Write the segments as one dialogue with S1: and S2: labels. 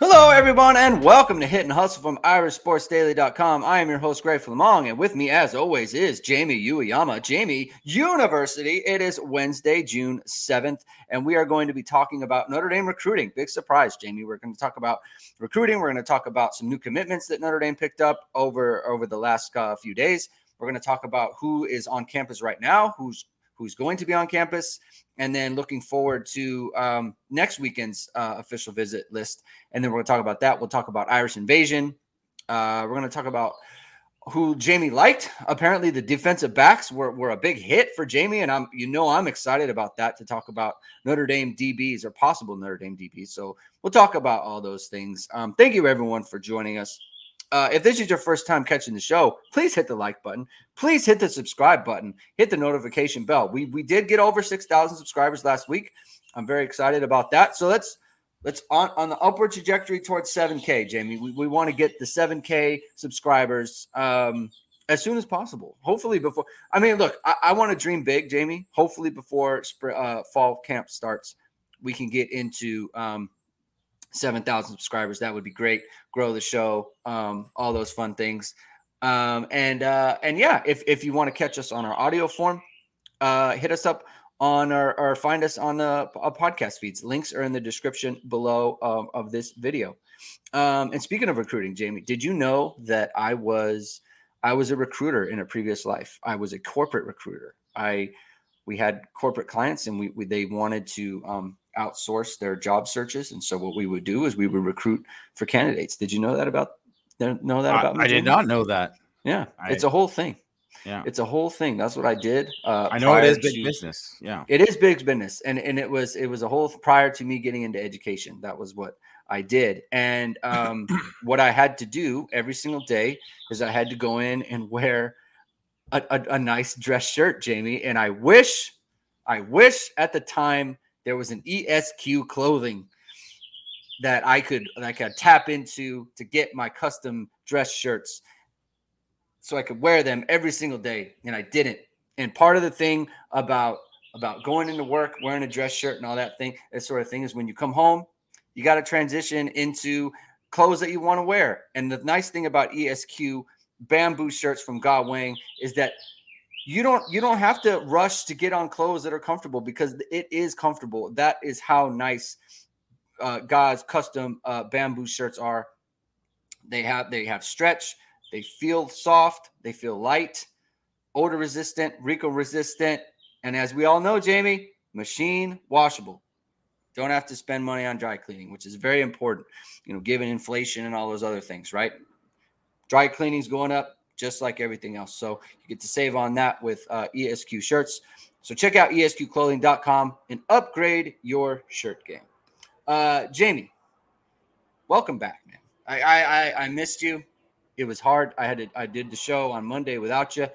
S1: Hello, everyone, and welcome to Hit and Hustle from IrishSportsDaily.com. I am your host, Greg Flamong, and with me, as always, is Jamie Ueyama, Jamie University. It is Wednesday, June 7th, and we are going to be talking about Notre Dame recruiting. Big surprise, Jamie. We're going to talk about recruiting. We're going to talk about some new commitments that Notre Dame picked up over, over the last uh, few days. We're going to talk about who is on campus right now, who's who's going to be on campus, and then looking forward to um, next weekend's uh, official visit list. And then we're going to talk about that. We'll talk about Irish invasion. Uh, we're going to talk about who Jamie liked. Apparently, the defensive backs were, were a big hit for Jamie, and I'm you know I'm excited about that to talk about Notre Dame DBs or possible Notre Dame DBs. So we'll talk about all those things. Um, thank you everyone for joining us. Uh, if this is your first time catching the show, please hit the like button. Please hit the subscribe button. Hit the notification bell. We we did get over six thousand subscribers last week. I'm very excited about that. So let's let's on on the upward trajectory towards 7K, Jamie. We, we want to get the 7K subscribers um, as soon as possible. Hopefully before. I mean, look, I, I want to dream big, Jamie. Hopefully before uh, fall camp starts, we can get into um, 7,000 subscribers. That would be great. Grow the show, um, all those fun things. Um, and uh, and yeah, if, if you want to catch us on our audio form, uh, hit us up on our or find us on the uh, podcast feeds. Links are in the description below um, of this video. Um, and speaking of recruiting, Jamie, did you know that I was I was a recruiter in a previous life? I was a corporate recruiter. I we had corporate clients and we, we they wanted to um, outsource their job searches, and so what we would do is we would recruit for candidates. Did you know that about know that about
S2: I, me? I did not know that.
S1: Yeah, I, it's a whole thing.
S2: Yeah,
S1: it's a whole thing. That's what I did.
S2: Uh, I know it is big to, business. Yeah,
S1: it is big business, and and it was it was a whole prior to me getting into education. That was what I did, and um, what I had to do every single day is I had to go in and wear a, a, a nice dress shirt, Jamie. And I wish, I wish at the time there was an ESQ clothing that I could that I could tap into to get my custom dress shirts so I could wear them every single day and I didn't. And part of the thing about about going into work wearing a dress shirt and all that thing that sort of thing is when you come home you got to transition into clothes that you want to wear. And the nice thing about ESQ bamboo shirts from God Wang is that you don't you don't have to rush to get on clothes that are comfortable because it is comfortable. That is how nice uh, God's custom uh, bamboo shirts are. They have they have stretch. They feel soft. They feel light, odor resistant, RICO resistant, and as we all know, Jamie, machine washable. Don't have to spend money on dry cleaning, which is very important. You know, given inflation and all those other things, right? Dry cleaning's going up just like everything else. So you get to save on that with uh, ESQ shirts. So check out esqclothing.com and upgrade your shirt game. Uh, Jamie, welcome back, man. I, I I missed you. It was hard. I had to, I did the show on Monday without you,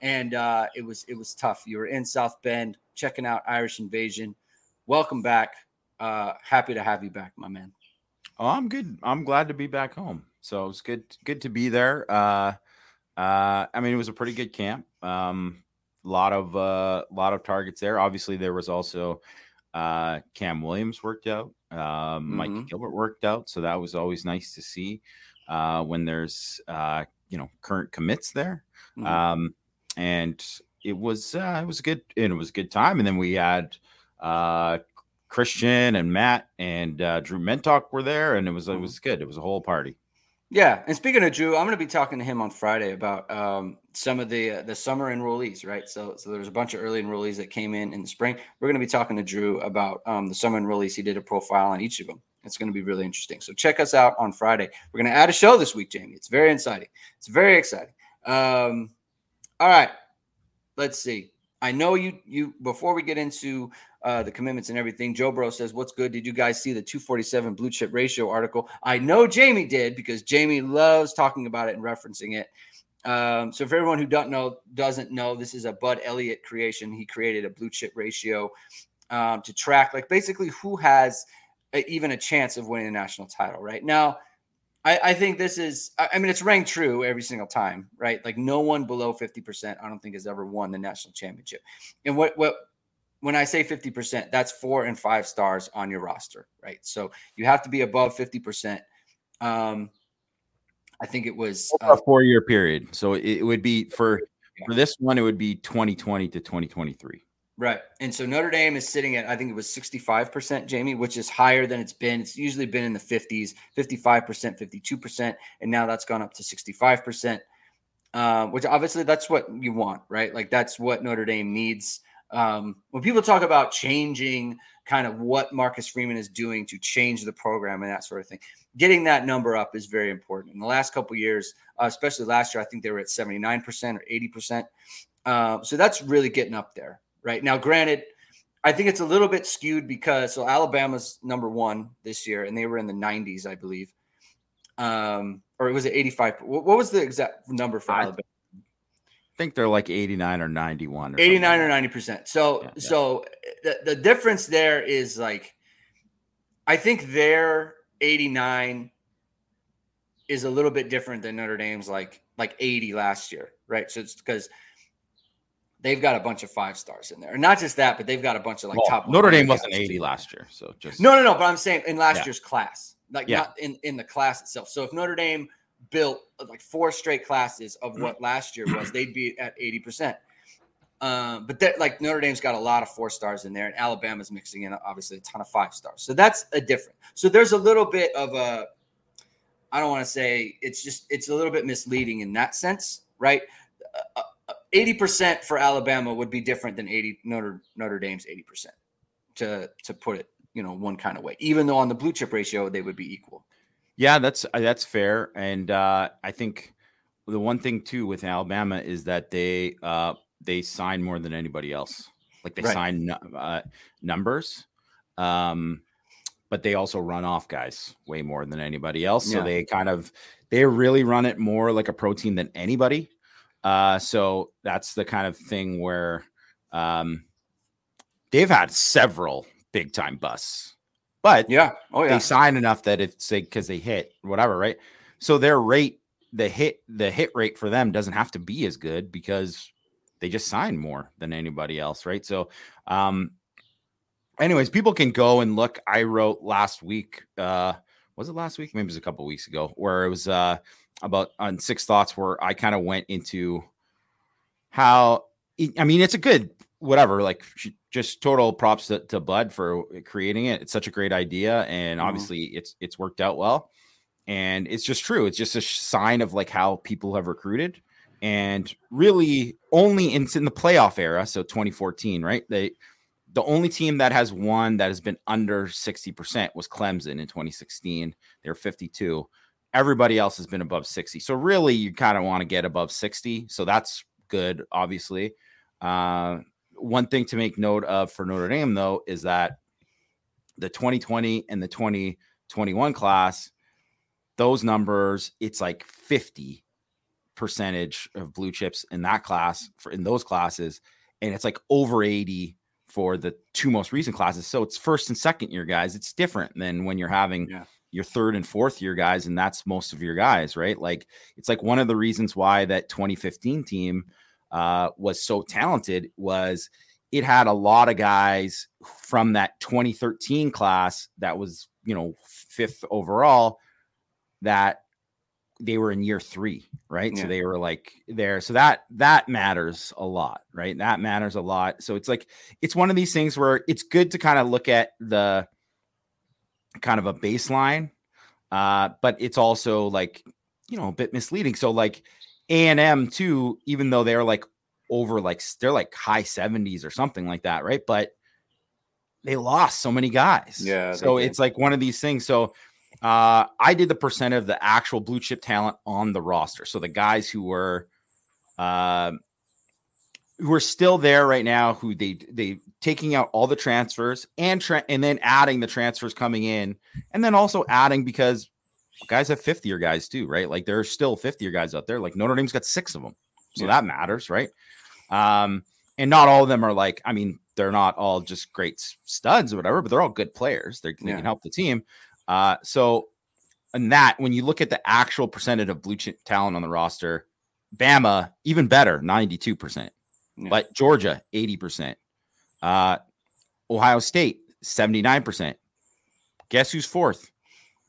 S1: and uh, it was it was tough. You were in South Bend checking out Irish Invasion. Welcome back. Uh, happy to have you back, my man.
S2: Oh, I'm good. I'm glad to be back home. So it's good good to be there. Uh, uh, I mean, it was a pretty good camp. Um, a lot of a uh, lot of targets there. Obviously, there was also uh, Cam Williams worked out. Um, mm-hmm. Mike Gilbert worked out, so that was always nice to see uh, when there's uh, you know current commits there. Mm-hmm. Um, and it was uh, it was good and it was a good time. And then we had uh, Christian and Matt and uh, Drew Mentock were there, and it was it mm-hmm. was good. It was a whole party.
S1: Yeah, and speaking of Drew, I'm going to be talking to him on Friday about um, some of the uh, the summer enrollees, right? So, so there's a bunch of early enrollees that came in in the spring. We're going to be talking to Drew about um, the summer enrollees. He did a profile on each of them. It's going to be really interesting. So check us out on Friday. We're going to add a show this week, Jamie. It's very exciting. It's very exciting. Um, all right, let's see. I know you you before we get into uh, the commitments and everything. Joe Bro says, "What's good? Did you guys see the 247 blue chip ratio article? I know Jamie did because Jamie loves talking about it and referencing it. Um, so for everyone who don't know, doesn't know, this is a Bud Elliott creation. He created a blue chip ratio um, to track, like basically who has a, even a chance of winning a national title. Right now, I, I think this is. I mean, it's rang true every single time, right? Like no one below 50%, I don't think has ever won the national championship. And what what when I say 50%, that's four and five stars on your roster, right? So you have to be above 50%. Um, I think it was
S2: uh, a four year period. So it, would be for for this one, it would be 2020 to 2023.
S1: Right. And so Notre Dame is sitting at, I think it was 65%, Jamie, which is higher than it's been. It's usually been in the 50s, 55%, 52%. And now that's gone up to 65%, uh, which obviously that's what you want, right? Like that's what Notre Dame needs. Um, when people talk about changing kind of what Marcus Freeman is doing to change the program and that sort of thing, getting that number up is very important. In the last couple years, uh, especially last year, I think they were at 79% or 80%. Uh, so that's really getting up there right now. Granted, I think it's a little bit skewed because so Alabama's number one this year, and they were in the 90s, I believe. Um, or it was it 85? What, what was the exact number for I Alabama?
S2: Think they're like 89 or 91
S1: or 89 or 90 percent so yeah, yeah. so the, the difference there is like i think their 89 is a little bit different than notre dame's like like 80 last year right so it's because they've got a bunch of five stars in there. And not just that, but they've got a bunch of like well, top.
S2: Notre Dame wasn't 80 last year. So just.
S1: No, no, no. But I'm saying in last yeah. year's class, like not in, in the class itself. So if Notre Dame built like four straight classes of what last year was, they'd be at 80%. Um, but that like Notre Dame's got a lot of four stars in there, and Alabama's mixing in obviously a ton of five stars. So that's a different. So there's a little bit of a, I don't want to say it's just it's a little bit misleading in that sense, right? Uh, 80% for Alabama would be different than 80 Notre Notre Dame's 80% to to put it, you know, one kind of way. Even though on the blue chip ratio they would be equal.
S2: Yeah, that's uh, that's fair and uh, I think the one thing too with Alabama is that they uh, they sign more than anybody else. Like they right. sign uh, numbers. Um, but they also run off guys way more than anybody else. So yeah. they kind of they really run it more like a pro team than anybody. Uh, so that's the kind of thing where um, they've had several big time busts, but
S1: yeah, oh yeah,
S2: they sign enough that it's like because they hit whatever, right? So their rate, the hit, the hit rate for them doesn't have to be as good because they just sign more than anybody else, right? So, um, anyways, people can go and look. I wrote last week, uh, was it last week? Maybe it was a couple weeks ago, where it was uh about on six thoughts where I kind of went into how I mean it's a good whatever like just total props to, to Bud for creating it. It's such a great idea and mm-hmm. obviously it's it's worked out well. And it's just true. It's just a sign of like how people have recruited and really only in, in the playoff era, so 2014, right? They the only team that has won that has been under 60% was Clemson in 2016. They're 52 Everybody else has been above 60. So really, you kind of want to get above 60. So that's good, obviously. Uh, one thing to make note of for Notre Dame, though, is that the 2020 and the 2021 class, those numbers, it's like 50 percentage of blue chips in that class for in those classes, and it's like over 80 for the two most recent classes. So it's first and second year guys. It's different than when you're having yeah your third and fourth year guys, and that's most of your guys, right? Like it's like one of the reasons why that 2015 team uh, was so talented was it had a lot of guys from that 2013 class that was you know fifth overall that they were in year three right yeah. so they were like there so that that matters a lot right that matters a lot so it's like it's one of these things where it's good to kind of look at the kind of a baseline, uh, but it's also like you know a bit misleading. So like A and M too, even though they're like over like they're like high seventies or something like that, right? But they lost so many guys.
S1: Yeah.
S2: So it's like one of these things. So uh, I did the percent of the actual blue chip talent on the roster. So the guys who were uh, who are still there right now, who they they taking out all the transfers and tra- and then adding the transfers coming in, and then also adding because guys have fifth year guys too, right? Like there are still fifth year guys out there. Like Notre Dame's got six of them, so yeah. that matters, right? Um, and not all of them are like, I mean, they're not all just great studs or whatever, but they're all good players. They're, they yeah. can help the team. Uh, so, and that when you look at the actual percentage of blue chip talent on the roster, Bama even better, ninety two percent. But Georgia, 80%. Uh, Ohio State, 79%. Guess who's fourth?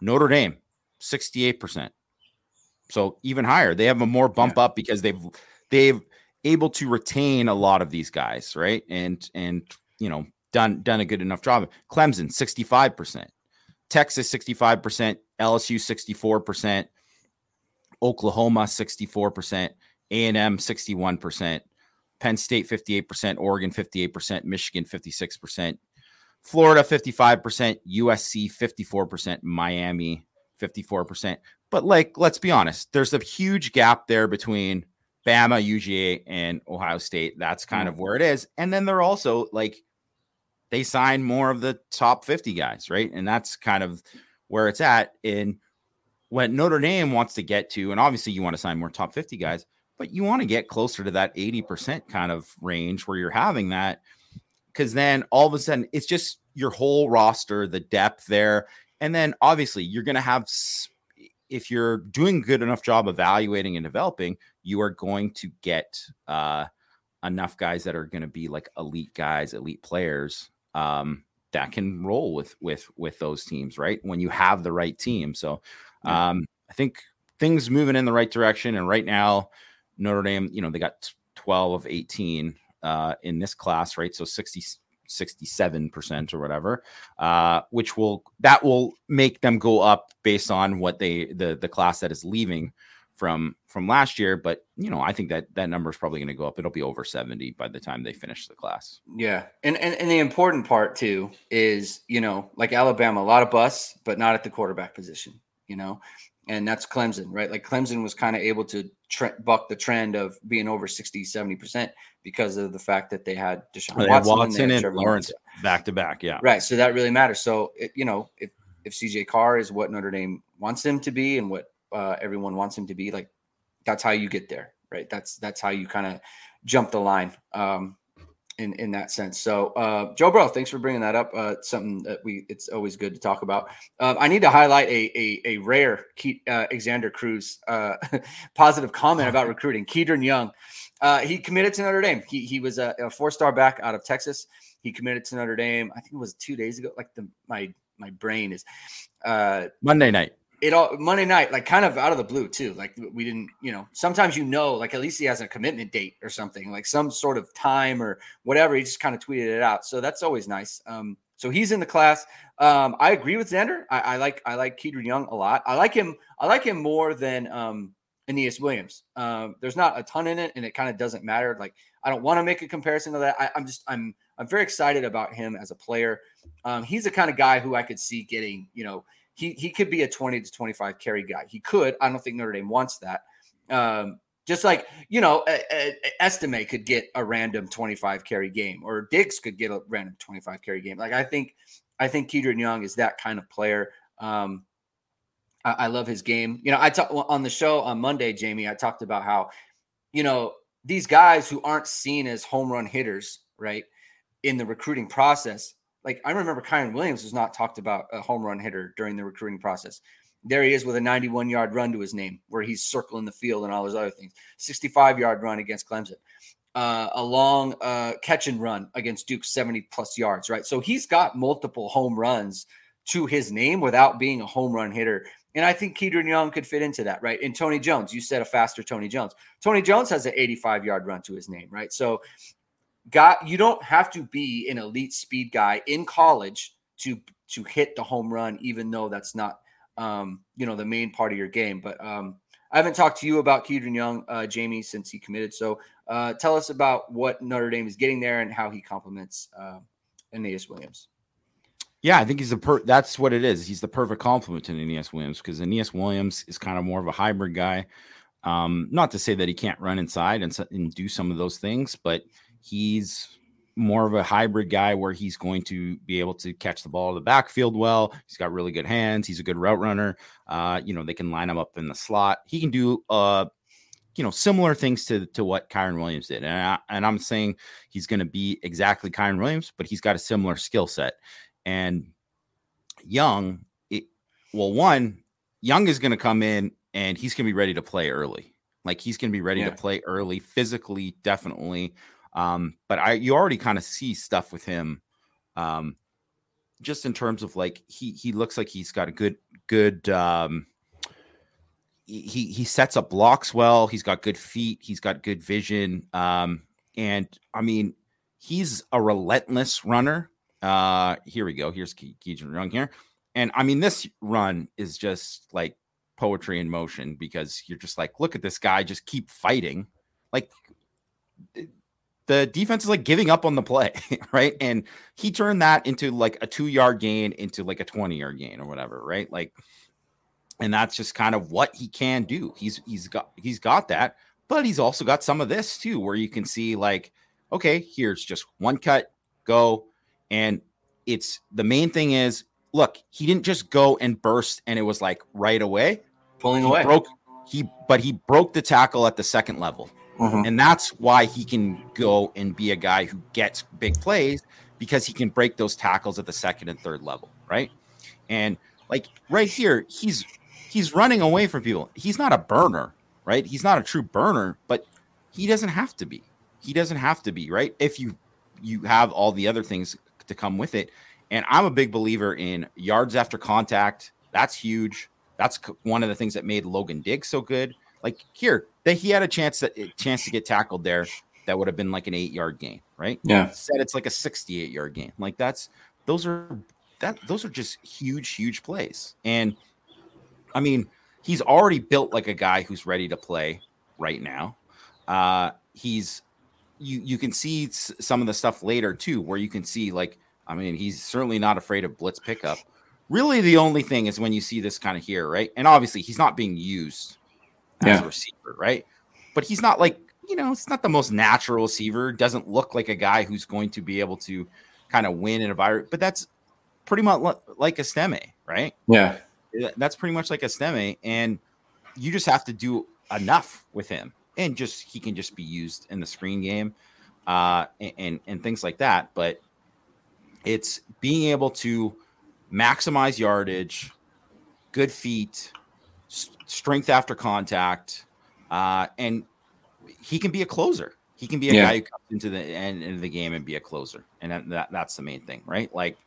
S2: Notre Dame, 68%. So even higher. They have a more bump yeah. up because they've they've able to retain a lot of these guys, right? And and you know, done done a good enough job. Clemson, 65%. Texas, 65%. LSU, 64%. Oklahoma, 64%. A&M, 61%. Penn State 58%, Oregon 58%, Michigan 56%, Florida 55%, USC 54%, Miami 54%. But like let's be honest, there's a huge gap there between Bama, UGA and Ohio State. That's kind mm-hmm. of where it is. And then they're also like they sign more of the top 50 guys, right? And that's kind of where it's at in what Notre Dame wants to get to. And obviously you want to sign more top 50 guys but you want to get closer to that 80% kind of range where you're having that because then all of a sudden it's just your whole roster, the depth there. And then obviously you're going to have, if you're doing a good enough job evaluating and developing, you are going to get uh, enough guys that are going to be like elite guys, elite players um, that can roll with with with those teams, right? When you have the right team. So um, I think things moving in the right direction. And right now, Notre Dame, you know, they got 12 of 18 uh, in this class, right? So 60, 67% or whatever, uh, which will that will make them go up based on what they the the class that is leaving from from last year. But you know, I think that that number is probably going to go up. It'll be over 70 by the time they finish the class.
S1: Yeah. And, and and the important part too is, you know, like Alabama, a lot of busts, but not at the quarterback position, you know and that's Clemson, right? Like Clemson was kind of able to tre- buck the trend of being over 60, 70% because of the fact that they had Deshaun
S2: they Watson, Watson and, and Lawrence back to back. Yeah.
S1: Right. So that really matters. So, it, you know, if, if CJ Carr is what Notre Dame wants him to be and what uh, everyone wants him to be, like that's how you get there, right? That's, that's how you kind of jump the line. Um, in in that sense. So, uh, Joe Bro, thanks for bringing that up. Uh, something that we it's always good to talk about. Um, I need to highlight a a, a rare Ke- uh, Alexander Cruz uh, positive comment about recruiting. Kedren Young, uh, he committed to Notre Dame. He he was a, a four star back out of Texas. He committed to Notre Dame. I think it was two days ago. Like the my my brain is
S2: uh, Monday night
S1: it all Monday night, like kind of out of the blue too. Like we didn't, you know, sometimes you know, like at least he has a commitment date or something, like some sort of time or whatever. He just kind of tweeted it out. So that's always nice. Um, so he's in the class. Um, I agree with Xander. I, I like I like Kedren Young a lot. I like him. I like him more than um, Aneyas Williams. Um, there's not a ton in it, and it kind of doesn't matter. Like I don't want to make a comparison to that. I, am just I'm I'm very excited about him as a player. Um, he's the kind of guy who I could see getting, you know, he he could be a 20 to 25 carry guy. He could. I don't think Notre Dame wants that. Um, just like you know, a, a, Estime could get a random 25 carry game, or Diggs could get a random 25 carry game. Like I think, I think Kedren Young is that kind of player. Um, I, love his game. You know, I talked on the show on Monday, Jamie. I talked about how, you know, these guys who aren't seen as home run hitters, right, in the recruiting process, like I remember Kyren Williams was not talked about a home run hitter during the recruiting process. There he is with a 91 yard run to his name, where he's circling the field and all those other things. 65 yard run against Clemson, uh, a long uh, catch and run against Duke, 70 plus yards, right? So he's got multiple home runs to his name without being a home run hitter. And I think Kedren Young could fit into that, right? And Tony Jones, you said a faster Tony Jones. Tony Jones has an 85 yard run to his name, right? So got you don't have to be an elite speed guy in college to to hit the home run, even though that's not um, you know the main part of your game. But um, I haven't talked to you about Kedren Young, uh, Jamie, since he committed. So uh, tell us about what Notre Dame is getting there and how he complements uh, Aneyas Williams.
S2: Yeah, I think he's a per. That's what it is. He's the perfect complement to Aneyas Williams because Aneyas Williams is kind of more of a hybrid guy. Um, not to say that he can't run inside and, and do some of those things, but He's more of a hybrid guy where he's going to be able to catch the ball in the backfield well. He's got really good hands. He's a good route runner. Uh, you know, they can line him up in the slot. He can do uh, you know, similar things to to what Kyren Williams did. And I, and I'm saying he's going to be exactly Kyren Williams, but he's got a similar skill set. And Young, it, well, one, Young is going to come in and he's going to be ready to play early. Like he's going to be ready yeah. to play early, physically, definitely. Um, but I you already kind of see stuff with him Um, just in terms of like he he looks like he's got a good good um he he sets up blocks well he's got good feet he's got good vision um and i mean he's a relentless runner uh here we go here's Kedren Young here and i mean this run is just like poetry in motion because you're just like look at this guy just keep fighting like the defense is like giving up on the play, right? And he turned that into like a two yard gain into like a 20 yard gain or whatever, right? Like, and that's just kind of what he can do. He's he's got he's got that, but he's also got some of this too, where you can see like, okay, here's just one cut, go, and it's the main thing is look, he didn't just go and burst and it was like right away,
S1: pulling
S2: he
S1: away.
S2: Broke he, but he broke the tackle at the second level Mm-hmm. And that's why he can go and be a guy who gets big plays because he can break those tackles at the second and third level, right? And like right here, he's he's running away from people. He's not a burner, right? He's not a true burner, but he doesn't have to be. He doesn't have to be, right? If you you have all the other things to come with it. And I'm a big believer in yards after contact. That's huge. That's one of the things that made Logan Diggs so good. Like here, that he had a chance that chance to get tackled there. That would have been like an eight yard gain, right?
S1: Yeah.
S2: Said it's like a 68 yard gain. Like that's those are that those are just huge, huge plays. And I mean, he's already built like a guy who's ready to play right now. Uh, he's you you can see some of the stuff later too, where you can see like I mean, he's certainly not afraid of blitz pickup. Really, the only thing is when you see this kind of here, right? And obviously, he's not being used as yeah. a receiver, right? But he's not like, you know, it's not the most natural receiver. Doesn't look like a guy who's going to be able to kind of win in a virus. But that's pretty much like Estime, right?
S1: Yeah.
S2: That's pretty much like Estime. And you just have to do enough with him. And just he can just be used in the screen game uh, and, and, and things like that. But it's being able to maximize yardage, good feet, strength after contact, uh, and he can be a closer. He can be a yeah. guy who comes into the end of the game and be a closer, and that, that that's the main thing, right? Like,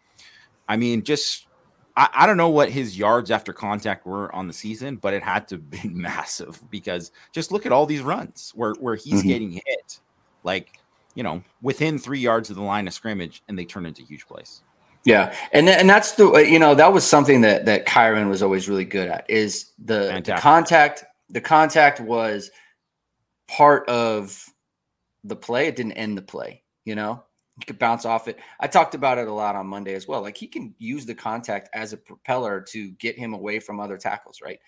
S2: I mean, just I, I, don't know what his yards after contact were on the season, but it had to be massive because just look at all these runs where where he's mm-hmm. getting hit, like you know, within three yards of the line of scrimmage, and they turn into huge plays.
S1: Yeah, and and that's the you know that was something that that Kyren was always really good at is the, the contact. The contact was part of the play. It didn't end the play. You know, you could bounce off it. I talked about it a lot on Monday as well. Like he can use the contact as a propeller to get him away from other tackles, right?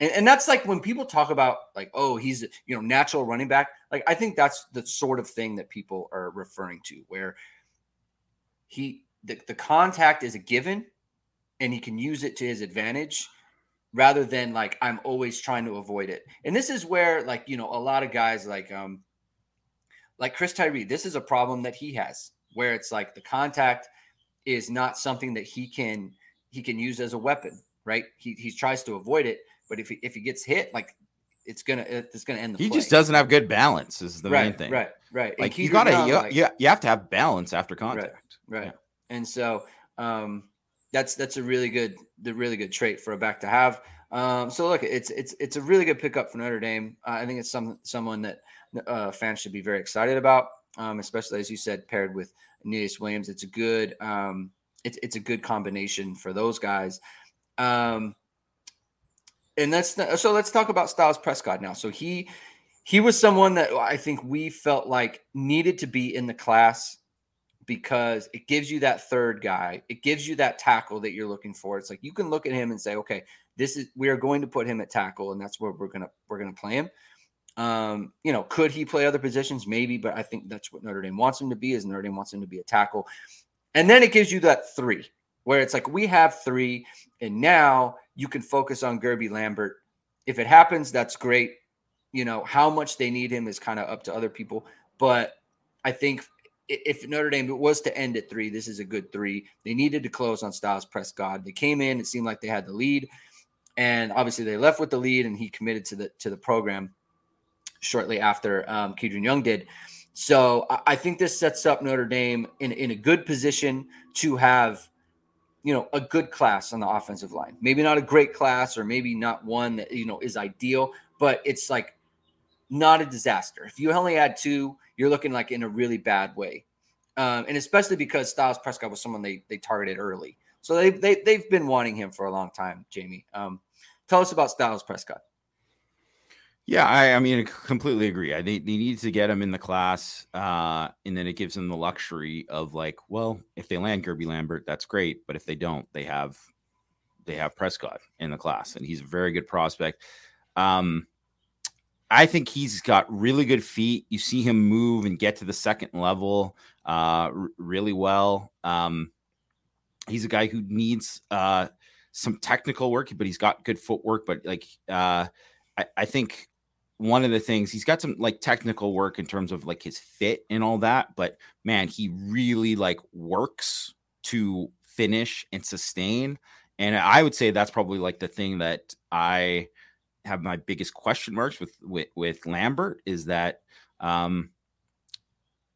S1: And, and that's like when people talk about like, oh, he's you know natural running back. Like I think that's the sort of thing that people are referring to, where he the, the contact is a given and he can use it to his advantage rather than like I'm always trying to avoid it. And this is where like, you know, a lot of guys like um like Chris Tyree, this is a problem that he has where it's like the contact is not something that he can he can use as a weapon, right? He he tries to avoid it, but if he if he gets hit, like it's gonna it's gonna end the
S2: he
S1: play.
S2: just doesn't have good balance is the
S1: right,
S2: main thing
S1: right right
S2: like you gotta you, like, you, you have to have balance after contact
S1: right, right. Yeah. And so um, that's that's a really good the really good trait for a back to have. Um, so look, it's it's it's a really good pickup for Notre Dame. Uh, I think it's some someone that uh, fans should be very excited about, um, especially as you said, paired with Aneyas Williams. It's a good um, it's it's a good combination for those guys. Um, and that's so let's talk about Styles Prescod now. So he he was someone that I think we felt like needed to be in the class because it gives you that third guy. It gives you that tackle that you're looking for. It's like you can look at him and say, okay, this is we are going to put him at tackle, and that's where we're gonna we're gonna play him. Um, you know, could he play other positions? Maybe, but I think that's what Notre Dame wants him to be. Is Notre Dame wants him to be a tackle, and then it gives you that three where it's like we have three, and now you can focus on Guerby Lambert. If it happens, that's great. You know how much they need him is kind of up to other people, but I think if Notre Dame was to end at three, this is a good three. They needed to close on Styles Prescod. They came in, it seemed like they had the lead, and obviously they left with the lead, and he committed to the to the program shortly after um, Kedren Young did. So I, I think this sets up Notre Dame in, in a good position to have, you know, a good class on the offensive line. Maybe not a great class, or maybe not one that you know is ideal, but it's like not a disaster. If you only had two, you're looking like in a really bad way. Um, and especially because Styles Prescod was someone they they targeted early. So they, they they've been wanting him for a long time, Jamie. Um, tell us about Styles Prescod.
S2: Yeah, I, I mean, I completely agree. I they, they need to get him in the class, uh, and then it gives them the luxury of like, well, if they land Guerby Lambert, that's great, but if they don't, they have they have Prescod in the class, and he's a very good prospect. Um, I think he's got really good feet. You see him move and get to the second level uh, r- really well. Um, he's a guy who needs uh, some technical work, but he's got good footwork. But like, uh, I, I think one of the things he's got some like technical work in terms of like his fit and all that. But man, he really like works to finish and sustain. And I would say that's probably like the thing that I have my biggest question marks with with, with Lambert is that um,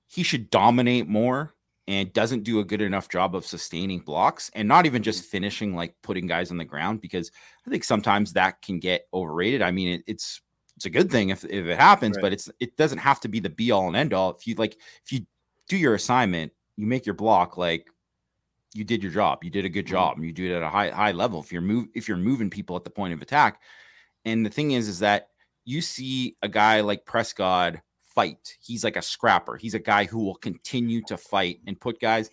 S2: he should dominate more and doesn't do a good enough job of sustaining blocks and not even just mm-hmm. finishing like putting guys on the ground because I think sometimes that can get overrated. I mean, it, it's it's a good thing if, if it happens, right. but it's it doesn't have to be the be all and end all. If you like, if you do your assignment, you make your block like you did your job. You did a good mm-hmm. job, and you do it at a high high level. If you're move if you're moving people at the point of attack, and the thing is, is that you see a guy like Prescod fight. He's like a scrapper. He's a guy who will continue to fight and put guys.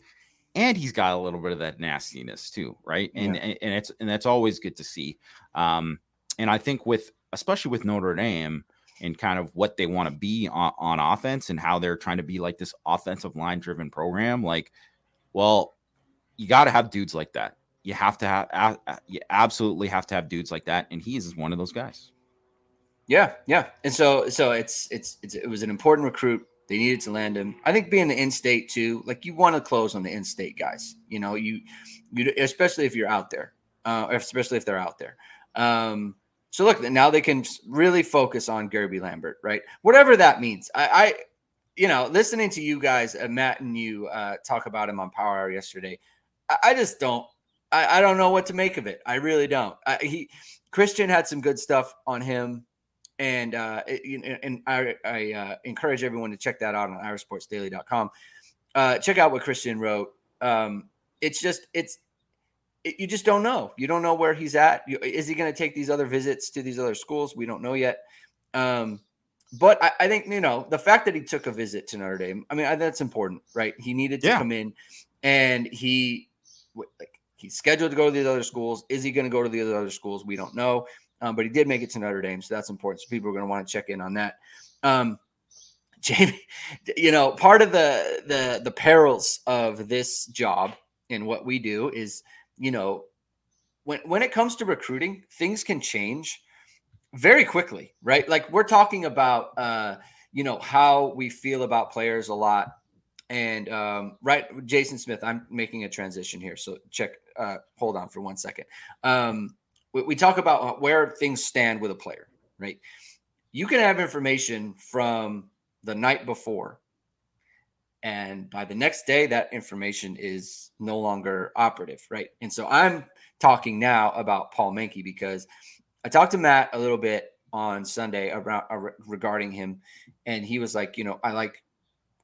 S2: And he's got a little bit of that nastiness too, right? And yeah. and, and it's and that's always good to see. Um, and I think with especially with Notre Dame and kind of what they want to be on, on offense and how they're trying to be like this offensive line driven program, like, well, you got to have dudes like that. You have to have, you absolutely have to have dudes like that, and he is one of those guys.
S1: Yeah, yeah, and so so it's it's, it's it was an important recruit. They needed to land him. I think being the in-state too, like you want to close on the in-state guys. You know, you you especially if you're out there, uh, especially if they're out there. Um, so look, now they can really focus on Guerby Lambert, right? Whatever that means. I, I you know, listening to you guys, uh, Matt and you uh, talk about him on Power Hour yesterday, I, I just don't. I, I, don't know what to make of it. I really don't. I, he Christian had some good stuff on him and uh, and I, I uh, encourage everyone to check that out on irishsportsdaily.com. Uh, check out what Christian wrote. Um, it's just it's it, you just don't know. You don't know where he's at. You, is he going to take these other visits to these other schools? We don't know yet. Um, but I, I, think you know the fact that he took a visit to Notre Dame. I mean, I, that's important, right? He needed to yeah. come in, and he like he's scheduled to go to these other schools. Is he going to go to the other schools? We don't know um, but he did make it to Notre Dame, so that's important. So people are going to want to check in on that. Um, Jamie, you know, part of the the the perils of this job and what we do is, you know, when when it comes to recruiting, things can change very quickly, right? Like we're talking about, uh, you know, how we feel about players a lot. And um, right, Jason Smith, I'm making a transition here, so check. Uh, hold on for one second. Um, we, we talk about where things stand with a player, right? You can have information from the night before, and by the next day, that information is no longer operative, right? And so I'm talking now about Paul Menke because I talked to Matt a little bit on Sunday around uh, regarding him, and he was like, you know, I like,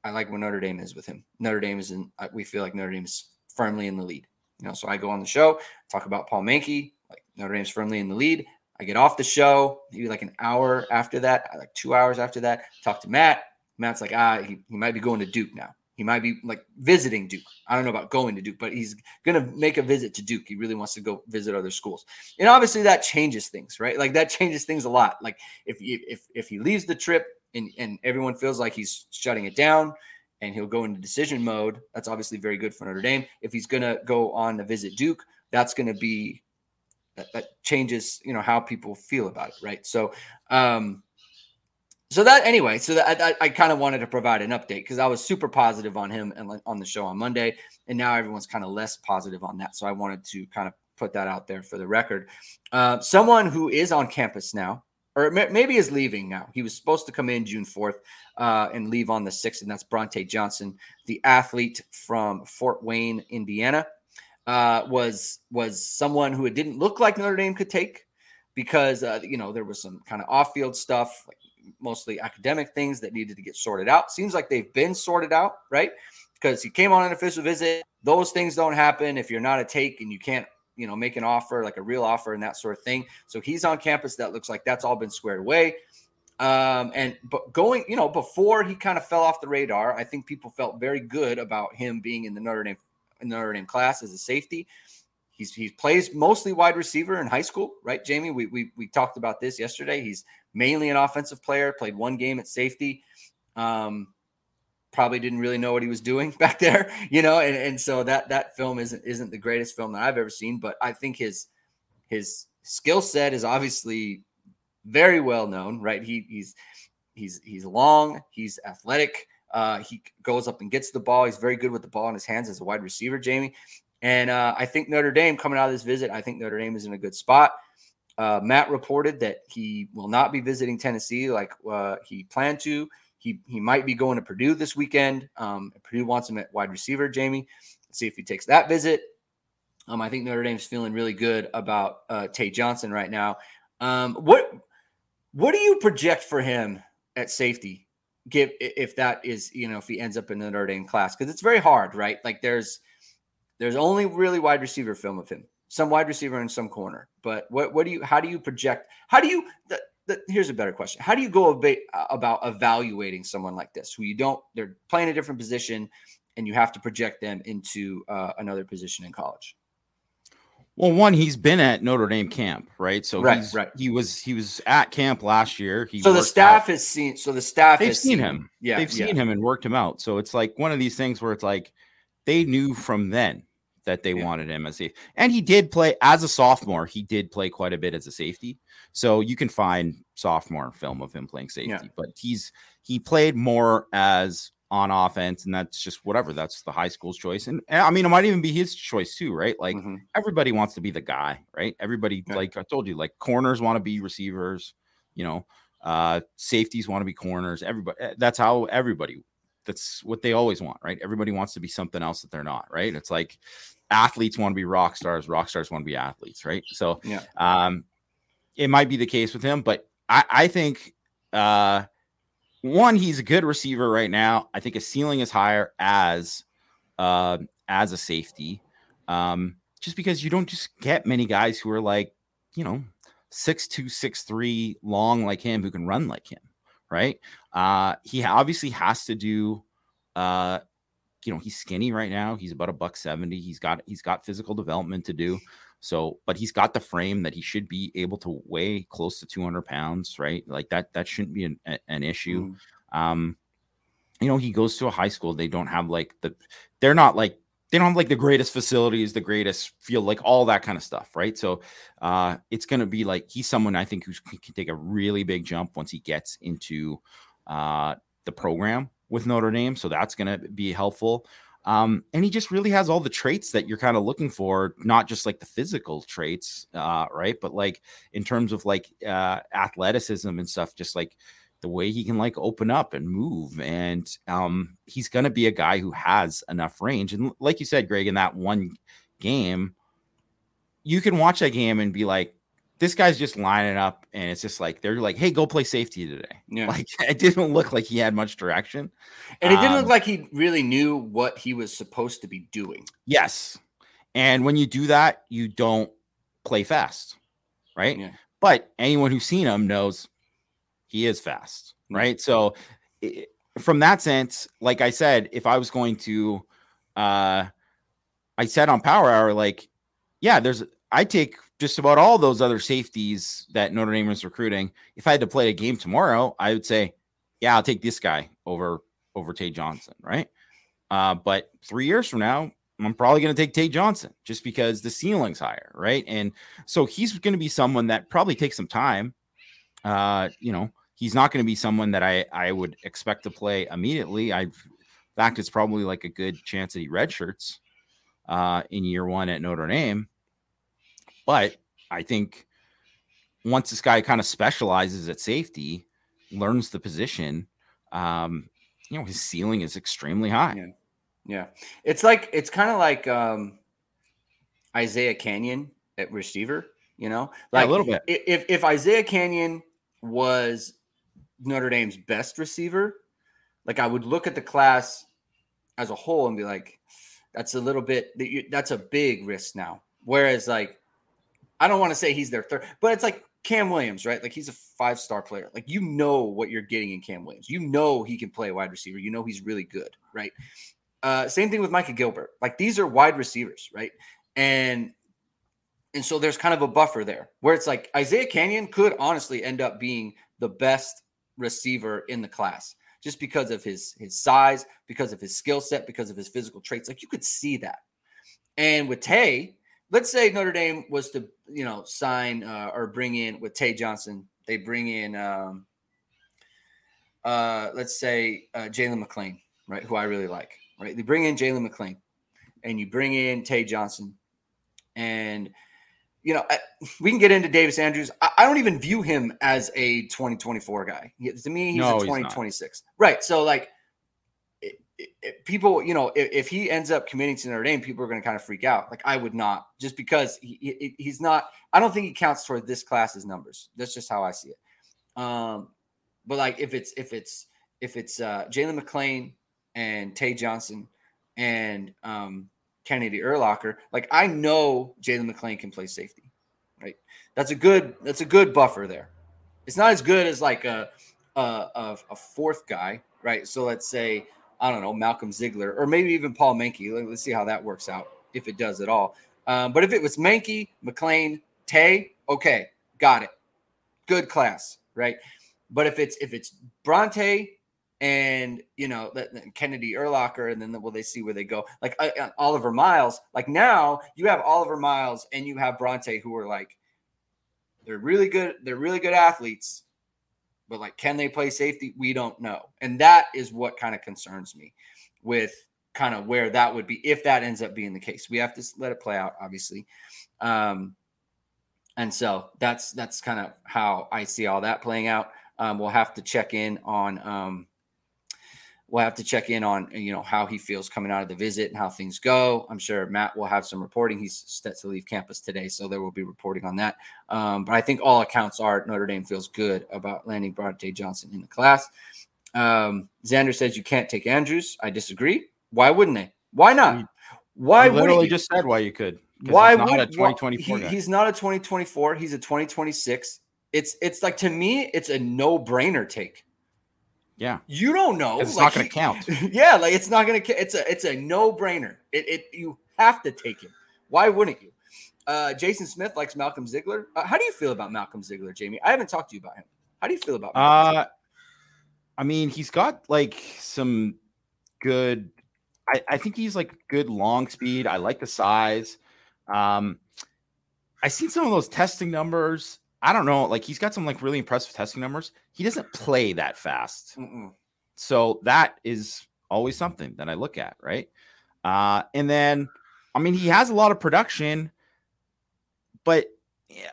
S1: I like when Notre Dame is with him. Notre Dame is in. Uh, we feel like Notre Dame is firmly in the lead. You know, so I go on the show, talk about Paul Menke, Notre Dame's firmly in the lead. I get off the show, maybe like an hour after that, like two hours after that, talk to Matt. Matt's like, ah, he, he might be going to Duke now. He might be like visiting Duke. I don't know about going to Duke, but he's going to make a visit to Duke. He really wants to go visit other schools. And obviously that changes things, right? Like that changes things a lot. Like if if if he leaves the trip and and everyone feels like he's shutting it down and he'll go into decision mode, that's obviously very good for Notre Dame. If he's going to go on to visit Duke, that's going to be that, that changes you know how people feel about it right so um so that anyway so that i, I kind of wanted to provide an update because i was super positive on him and on the show on monday and now everyone's kind of less positive on that so i wanted to kind of put that out there for the record uh, someone who is on campus now or maybe is leaving now. He was supposed to come in June 4th uh, and leave on the 6th, and that's Brauntae Johnson, the athlete from Fort Wayne, Indiana. Uh, was was someone who it didn't look like Notre Dame could take because uh, you know there was some kind of off-field stuff, like mostly academic things that needed to get sorted out. Seems like they've been sorted out, right? Because he came on an official visit. Those things don't happen if you're not a take and you can't you know, make an offer, like a real offer and that sort of thing. So he's on campus. That looks like that's all been squared away. Um, and but going, you know, before he kind of fell off the radar, I think people felt very good about him being in the Notre Dame in the Notre Dame class as a safety. He's he plays mostly wide receiver in high school, right, Jamie? We we we talked about this yesterday. He's mainly an offensive player. Played one game at safety. Um, probably didn't really know what he was doing back there, you know, and, and so that that film isn't isn't the greatest film that I've ever seen, but I think his his skill set is obviously very well known, right? He he's he's he's long, he's athletic, uh, he goes up and gets the ball. He's very good with the ball in his hands as a wide receiver, Jamie. And uh, I think Notre Dame coming out of this visit, I think Notre Dame is in a good spot. Uh, Matt reported that he will not be visiting Tennessee like uh, he planned to. He he might be going to Purdue this weekend. Um, Purdue wants him at wide receiver. Jamie, Let's see if he takes that visit. Um, I think Notre Dame's feeling really good about uh, Tate Johnson right now. Um, what what do you project for him at safety? Give if that is you know if he ends up in the Notre Dame class because it's very hard, right? Like there's there's only really wide receiver film of him, some wide receiver and some corner. But what what do you how do you project? How do you the, here's a better question. How do you go about, about evaluating someone like this who you don't, they're playing a different position and you have to project them into uh, another position in college?
S2: Well, one, he's been at Notre Dame camp, right? So
S1: right, right.
S2: he was he was at camp last year. He
S1: so the staff out. has seen. So the staff
S2: they've
S1: has
S2: seen, seen him. Yeah, they've yeah. seen him and worked him out. So it's like one of these things where it's like they knew from then that they yeah. wanted him as a and he did play as a sophomore he did play quite a bit as a safety so you can find sophomore film of him playing safety yeah. but he's he played more as on offense and that's just whatever that's the high school's choice and, and i mean it might even be his choice too right like mm-hmm. everybody wants to be the guy right everybody yeah. like i told you like corners want to be receivers you know uh safeties want to be corners everybody eh, that's how everybody that's what they always want, right? Everybody wants to be something else that they're not, right? It's like athletes want to be rock stars, rock stars want to be athletes, right? So, yeah, um, it might be the case with him, but I, I think, uh, one, he's a good receiver right now. I think his ceiling is higher as, uh, as a safety, um, just because you don't just get many guys who are like, you know, six two, six three, long like him who can run like him right? Uh, he obviously has to do. Uh, you know, he's skinny right now. He's about a buck seventy. He's got he's got physical development to do. So, but he's got the frame that he should be able to weigh close to 200 pounds, right? Like that, that shouldn't be an, an issue. Mm. Um, you know, he goes to a high school. They don't have like the, they're not like they don't have like the greatest facilities, the greatest field, like all that kind of stuff, right? So uh, it's going to be like he's someone I think who can take a really big jump once he gets into uh, the program with Notre Dame. So that's going to be helpful. Um, and he just really has all the traits that you're kind of looking for, not just like the physical traits, uh, right? But like in terms of like uh, athleticism and stuff, just like the way he can like open up and move and um he's going to be a guy who has enough range and like you said Greg in that one game you can watch that game and be like this guy's just lining up and it's just like they're like hey go play safety today. Yeah. Like it didn't look like he had much direction.
S1: And it didn't um, look like he really knew what he was supposed to be doing.
S2: Yes. And when you do that you don't play fast right? Yeah. but anyone who's seen him knows he is fast, mm. right? So from that sense, like I said, if I was going to, uh, I said on Power Hour, like, yeah, there's, I take just about all those other safeties that Notre Dame is recruiting. If I had to play a game tomorrow, I would say, yeah, I'll take this guy over over Tate Johnson, right? Uh, but three years from now, I'm probably going to take Tate Johnson just because the ceiling's higher, right? And so he's going to be someone that probably takes some time. Uh, you know, he's not going to be someone that I I would expect to play immediately. I, in fact, it's probably like a good chance that he redshirts uh, in year one at Notre Dame. But I think once this guy kind of specializes at safety, learns the position, um, you know, his ceiling is extremely high.
S1: Yeah. Yeah. It's like it's kind of like um Isaiah Canyon at receiver, you know? Like
S2: yeah, a little bit.
S1: If if Isaiah Canyon was Notre Dame's best receiver, like I would look at the class as a whole and be like, that's a little bit that's a big risk now. Whereas like I don't want to say he's their third, but it's like Cam Williams, right? Like he's a five star player. Like you know what you're getting in Cam Williams. You know he can play wide receiver. You know he's really good, right? Uh, same thing with Micah Gilbert. Like these are wide receivers, right? And and so there's kind of a buffer there where it's like Isaiah Canyon could honestly end up being the best receiver in the class just because of his his size, because of his skill set, because of his physical traits. Like you could see that. And with Tay, let's say Notre Dame was to you know sign uh, or bring in with Tay Johnson, they bring in um, uh, let's say uh, Jalen McLean, right? Who I really like, right? They bring in Jalen McLean, and you bring in Tay Johnson, and you know, we can get into Davis Andrews. I, don't even view him as a 2024 guy. To me, he's no, a 2026. Right. So, like, it, it, people, you know, if, if, he ends up committing to Notre Dame, people are going to kind of freak out. Like, I would not, just because he, he's not, I don't think he counts toward this class's numbers. That's just how I see it. Um, but like, if it's, if it's, if it's uh, Jalen McLean and Tay Johnson and, um, Kennedy Urlacher, like I know Jalen McLean can play safety, right? That's a good that's a good buffer there. It's not as good as like a a, a fourth guy, right? So let's say I don't know Malcolm Ziegler or maybe even Paul Menke. Let's see how that works out if it does at all. Um, but if it was Menke, McLean, Tay, okay, got it, good class, right? But if it's if it's Brauntae, and you know Kennedy Urlacher, and then the, will they see where they go? Like uh, uh, Oliver Miles. Like now you have Oliver Miles and you have Brauntae, who are like they're really good. They're really good athletes, but like can they play safety? We don't know, and that is what kind of concerns me with kind of where that would be if that ends up being the case. We have to let it play out, obviously. Um, and so that's that's kind of how I see all that playing out. Um, we'll have to check in on um, we'll have to check in on you know how he feels coming out of the visit and how things go. I'm sure Matt will have some reporting. He's set to leave campus today, so there will be reporting on that. Um, but I think all accounts are Notre Dame feels good about landing Brauntae Johnson in the class. Um, Xander says you can't take Andrews. I disagree. Why wouldn't they? Why not? Why
S2: would literally just said why you could?
S1: Why would a 2024? He, he's not a 2024. He's a 2026. It's it's like to me, it's a no brainer take.
S2: Yeah.
S1: You don't know.
S2: It's like, not going to count.
S1: Yeah, like it's not going to. It's a it's a no brainer. It, it you have to take him. Why wouldn't you? Uh, Jason Smith likes Malcolm Ziegler. Uh, how do you feel about Malcolm Ziegler, Jamie? I haven't talked to you about him. How do you feel about?
S2: Malcolm uh, I mean, he's got like some good. I, I think he's like good long speed. I like the size. Um, I seen some of those testing numbers I don't know. Like he's got some like really impressive testing numbers. He doesn't play that fast. Mm-mm. So that is always something that I look at, right? Uh, and then, I mean, he has a lot of production, but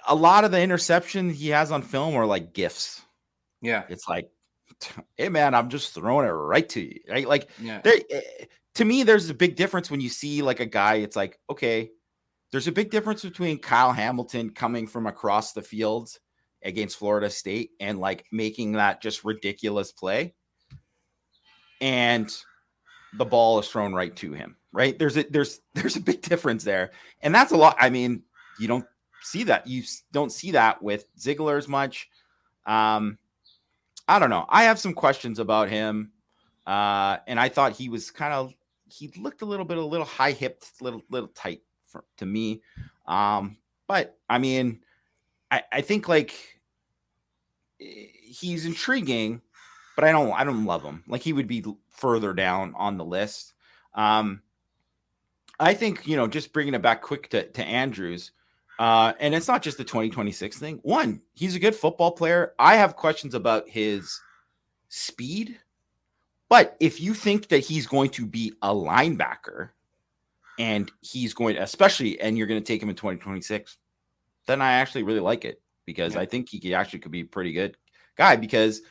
S2: a lot of the interceptions he has on film are like gifts.
S1: Yeah,
S2: it's like, hey man, I'm just throwing it right to you, right? Like, yeah. There, eh, to me, there's a big difference when you see like a guy. It's like, okay, there's a big difference between Kyle Hamilton coming from across the field against Florida State and like making that just ridiculous play. And the ball is thrown right to him right? There's a there's there's a big difference there. And that's a lot i mean you don't see that you don't see that with ziggler as much. Um i don't know. I have some questions about him uh and i thought he was kind of he looked a little bit a little high hipped little little tight for, to me. Um, but I mean, I, I think like he's intriguing, but I don't I don't love him. Like he would be further down on the list. Um, I think you know just bringing it back quick to, to Andrews. Uh, and it's not just the 2026 thing. One, he's a good football player. I have questions about his speed, but if you think that he's going to be a linebacker, and he's going to, especially, and you're going to take him in 2026, then I actually really like it. because yeah. I think he actually could be a pretty good guy. Because,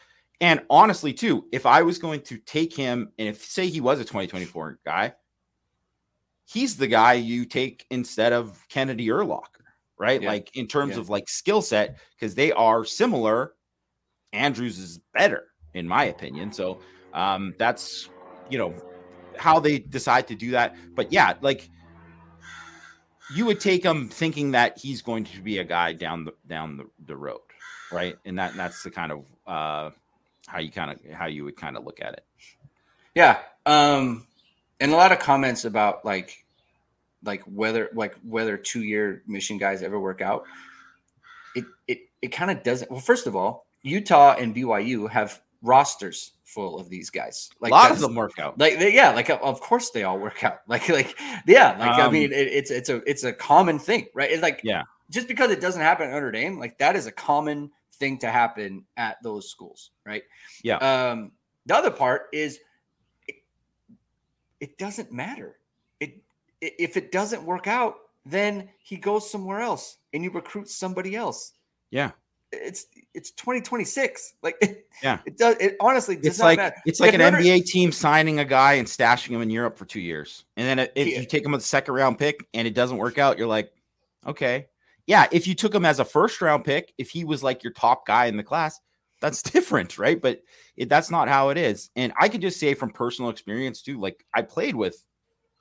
S2: and honestly, too, if I was going to take him, and if say he was a 2024 guy, he's the guy you take instead of Kennedy Urlacher, right? Yeah. Like in terms yeah. of like skill set, because they are similar. Andrews is better, in my opinion. So um, that's you know how they decide to do that. But yeah, like you would take him thinking that he's going to be a guy down the down the, the road, right? And that that's the kind of uh, how you kind of how you would kind of look at it.
S1: Yeah, um, and a lot of comments about like like whether like whether two year mission guys ever work out. It it it kind of doesn't. Well, first of all, Utah and BYU have rosters full of these guys.
S2: Like a lot of them work out.
S1: Like they, yeah, like of course they all work out. Like like yeah, like um, I mean it, it's it's a it's a common thing, right? It's like
S2: yeah,
S1: just because it doesn't happen at Notre Dame, like that is a common thing to happen at those schools, right?
S2: Yeah.
S1: Um, the other part is it, it doesn't matter. It if it doesn't work out, then he goes somewhere else and you recruit somebody else.
S2: Yeah
S1: it's it's 2026. Like it,
S2: yeah,
S1: it does. It honestly does
S2: it's like
S1: matter.
S2: it's like if an NBA team signing a guy and stashing him in Europe for two years, and then if yeah. you take him with a second round pick and it doesn't work out, you're like, okay, yeah. If you took him as a first round pick, if he was like your top guy in the class, that's different, right? But it, that's not how it is. And I could just say from personal experience too, like I played with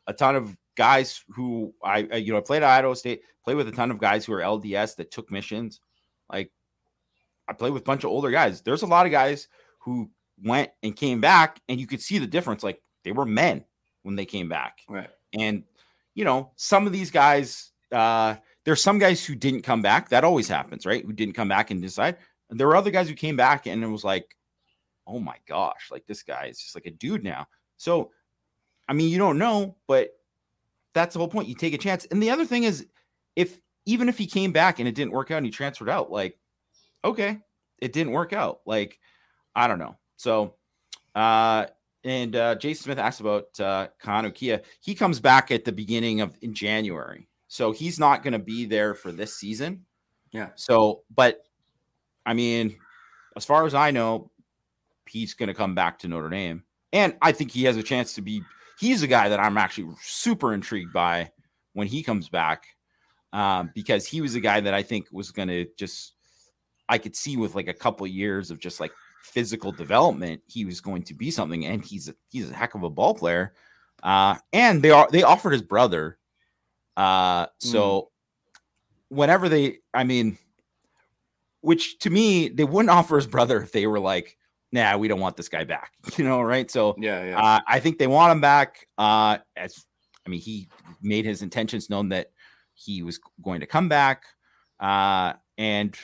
S2: a ton of guys who I, uh, you know, I played at Idaho State, played with a ton of guys who are LDS that took missions. Like I played with a bunch of older guys. There's a lot of guys who went and came back, and you could see the difference. Like they were men when they came back.
S1: Right.
S2: And you know, some of these guys, uh, there's some guys who didn't come back. That always happens, right? Who didn't come back and decide. And there were other guys who came back, and it was like, oh my gosh, like this guy is just like a dude now. So, I mean, you don't know, but that's the whole point. You take a chance. And the other thing is, if even if he came back and it didn't work out and he transferred out, like okay, it didn't work out. Like, I don't know. So, uh, and uh, Jason Smith asked about uh, Kahanu Kia. He comes back at the beginning of in January, so he's not going to be there for this season.
S1: Yeah.
S2: So, but I mean, as far as I know, he's going to come back to Notre Dame, and I think he has a chance to be. He's a guy that I'm actually super intrigued by when he comes back, um, because he was a guy that I think was going to just I could see with like a couple of years of just like physical development, he was going to be something, and he's a, he's a heck of a ball player. Uh, and they are they offered his brother. Uh, so mm. whenever they, I mean, which to me they wouldn't offer his brother if they were like, nah, we don't want this guy back, you know, right? So
S1: yeah, yeah.
S2: Uh, I think they want him back. Uh, as I mean, he made his intentions known that he was going to come back. Uh, and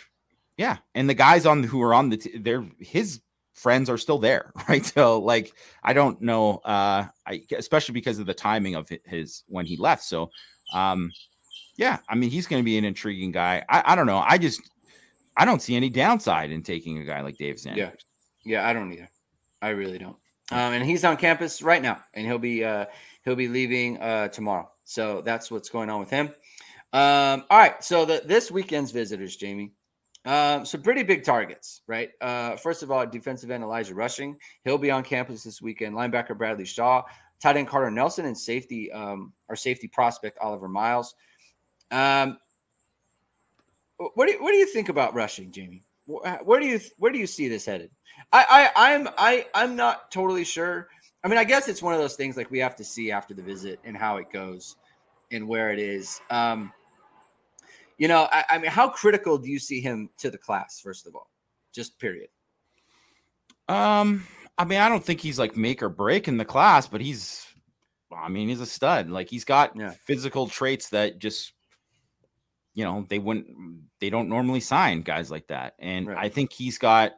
S2: yeah, and the guys on who are on the t- they're his friends are still there, right? So like I don't know, uh, I especially because of the timing of his when he left. So um, yeah, I mean he's going to be an intriguing guy. I, I don't know. I just I don't see any downside in taking a guy like Davis Andrews.
S1: Yeah, yeah, I don't either. I really don't. Um, and he's on campus right now, and he'll be uh, he'll be leaving uh, tomorrow. So that's what's going on with him. Um, all right, so the, this weekend's visitors, Jamie. Um, some pretty big targets, right? Uh, first of all, defensive end Elijah Rushing, he'll be on campus this weekend. Linebacker Bradley Shaw, tight end Carter Nelson, and safety um, our safety prospect Oliver Miles. Um, what do you, what do you think about Rushing, Jamie? Where do you where do you see this headed? I, I I'm I I'm not totally sure. I mean, I guess it's one of those things like we have to see after the visit and how it goes and where it is. Um, you know, I, I, mean, how critical do you see him to the class? First of all, just period.
S2: Um, I mean, I don't think he's like make or break in the class, but he's, I mean, he's a stud. Like he's got yeah. physical traits that just, you know, they wouldn't, they don't normally sign guys like that. And right. I think he's got,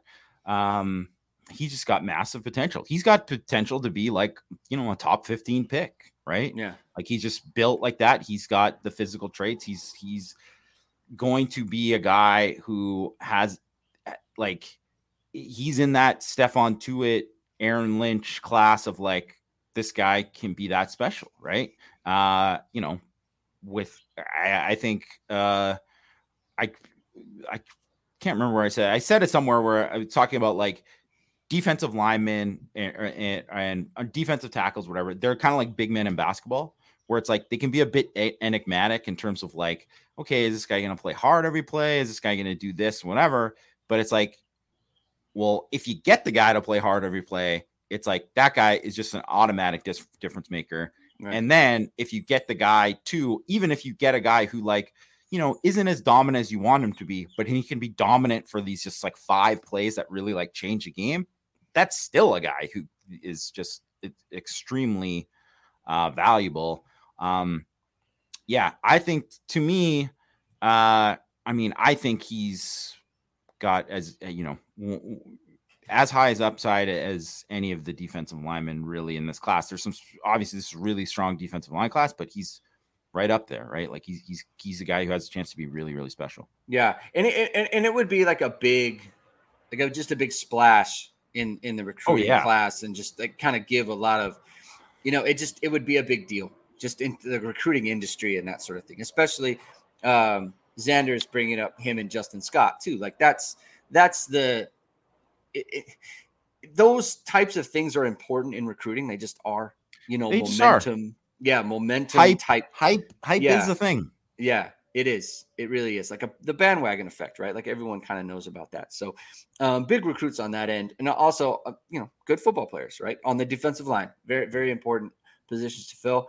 S2: um, he just got massive potential. He's got potential to be like, you know, a top 15 pick, right?
S1: Yeah.
S2: Like he's just built like that. He's got the physical traits. He's, he's, going to be a guy who has like he's in that Stephon Tuitt, Aaron Lynch class of like this guy can be that special, right? Uh, you know, with I, I think uh I I can't remember where I said. It. I said it somewhere where I was talking about like defensive linemen and, and, and uh, defensive tackles, whatever. They're kind of like big men in basketball, where it's like they can be a bit enigmatic in terms of like, okay, is this guy going to play hard every play? Is this guy going to do this, whatever? But it's like, well, if you get the guy to play hard every play, it's like that guy is just an automatic dis- difference maker. Right. And then if you get the guy to, even if you get a guy who like, you know, isn't as dominant as you want him to be, but he can be dominant for these just like five plays that really like change the game. That's still a guy who is just extremely uh, valuable. Um, yeah, I think to me, uh, I mean, I think he's got as uh, you know as high as upside as any of the defensive linemen really in this class. There's some obviously this is really strong defensive line class, but he's right up there, right? Like he's he's he's a guy who has a chance to be really really special.
S1: Yeah, and it, and, and it would be like a big, like a, just a big splash in in the oh, recruiting oh, yeah. class, and just like kind of give a lot of, you know, it just it would be a big deal just in the recruiting industry and that sort of thing, especially. Um, Xander is bringing up him and Justin Scott too. Like that's that's the it, it, those types of things are important in recruiting. They just are. You know, they momentum. Yeah, momentum
S2: hype,
S1: type
S2: hype. Hype yeah. is the thing.
S1: Yeah, it is. It really is like a the bandwagon effect, right? Like everyone kind of knows about that. So, um, big recruits on that end, and also uh, you know good football players, right? On the defensive line, very very important positions to fill.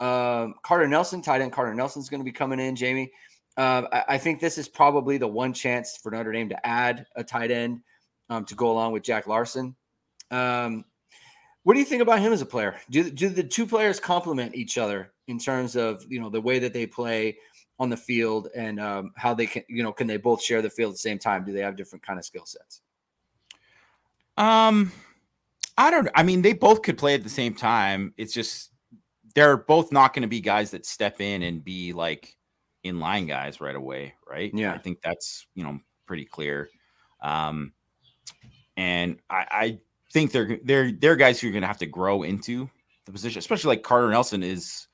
S1: Um, Carter Nelson, tight end Carter Nelson is going to be coming in. Jamie, um, I, I, think this is probably the one chance for Notre Dame to add a tight end um, to go along with Jack Larsen. Um, what do you think about him as a player? Do, do the two players complement each other in terms of you know the way that they play on the field and um, how they can you know can they both share the field at the same time? Do they have different kind of skill sets?
S2: Um, I don't. I mean, they both could play at the same time. It's just they're both not going to be guys that step in and be like in line guys right away, right?
S1: Yeah,
S2: I think that's you know pretty clear. Um, and I, I think they're they're they're guys who are going to have to grow into the position, especially like Carter Nelson is.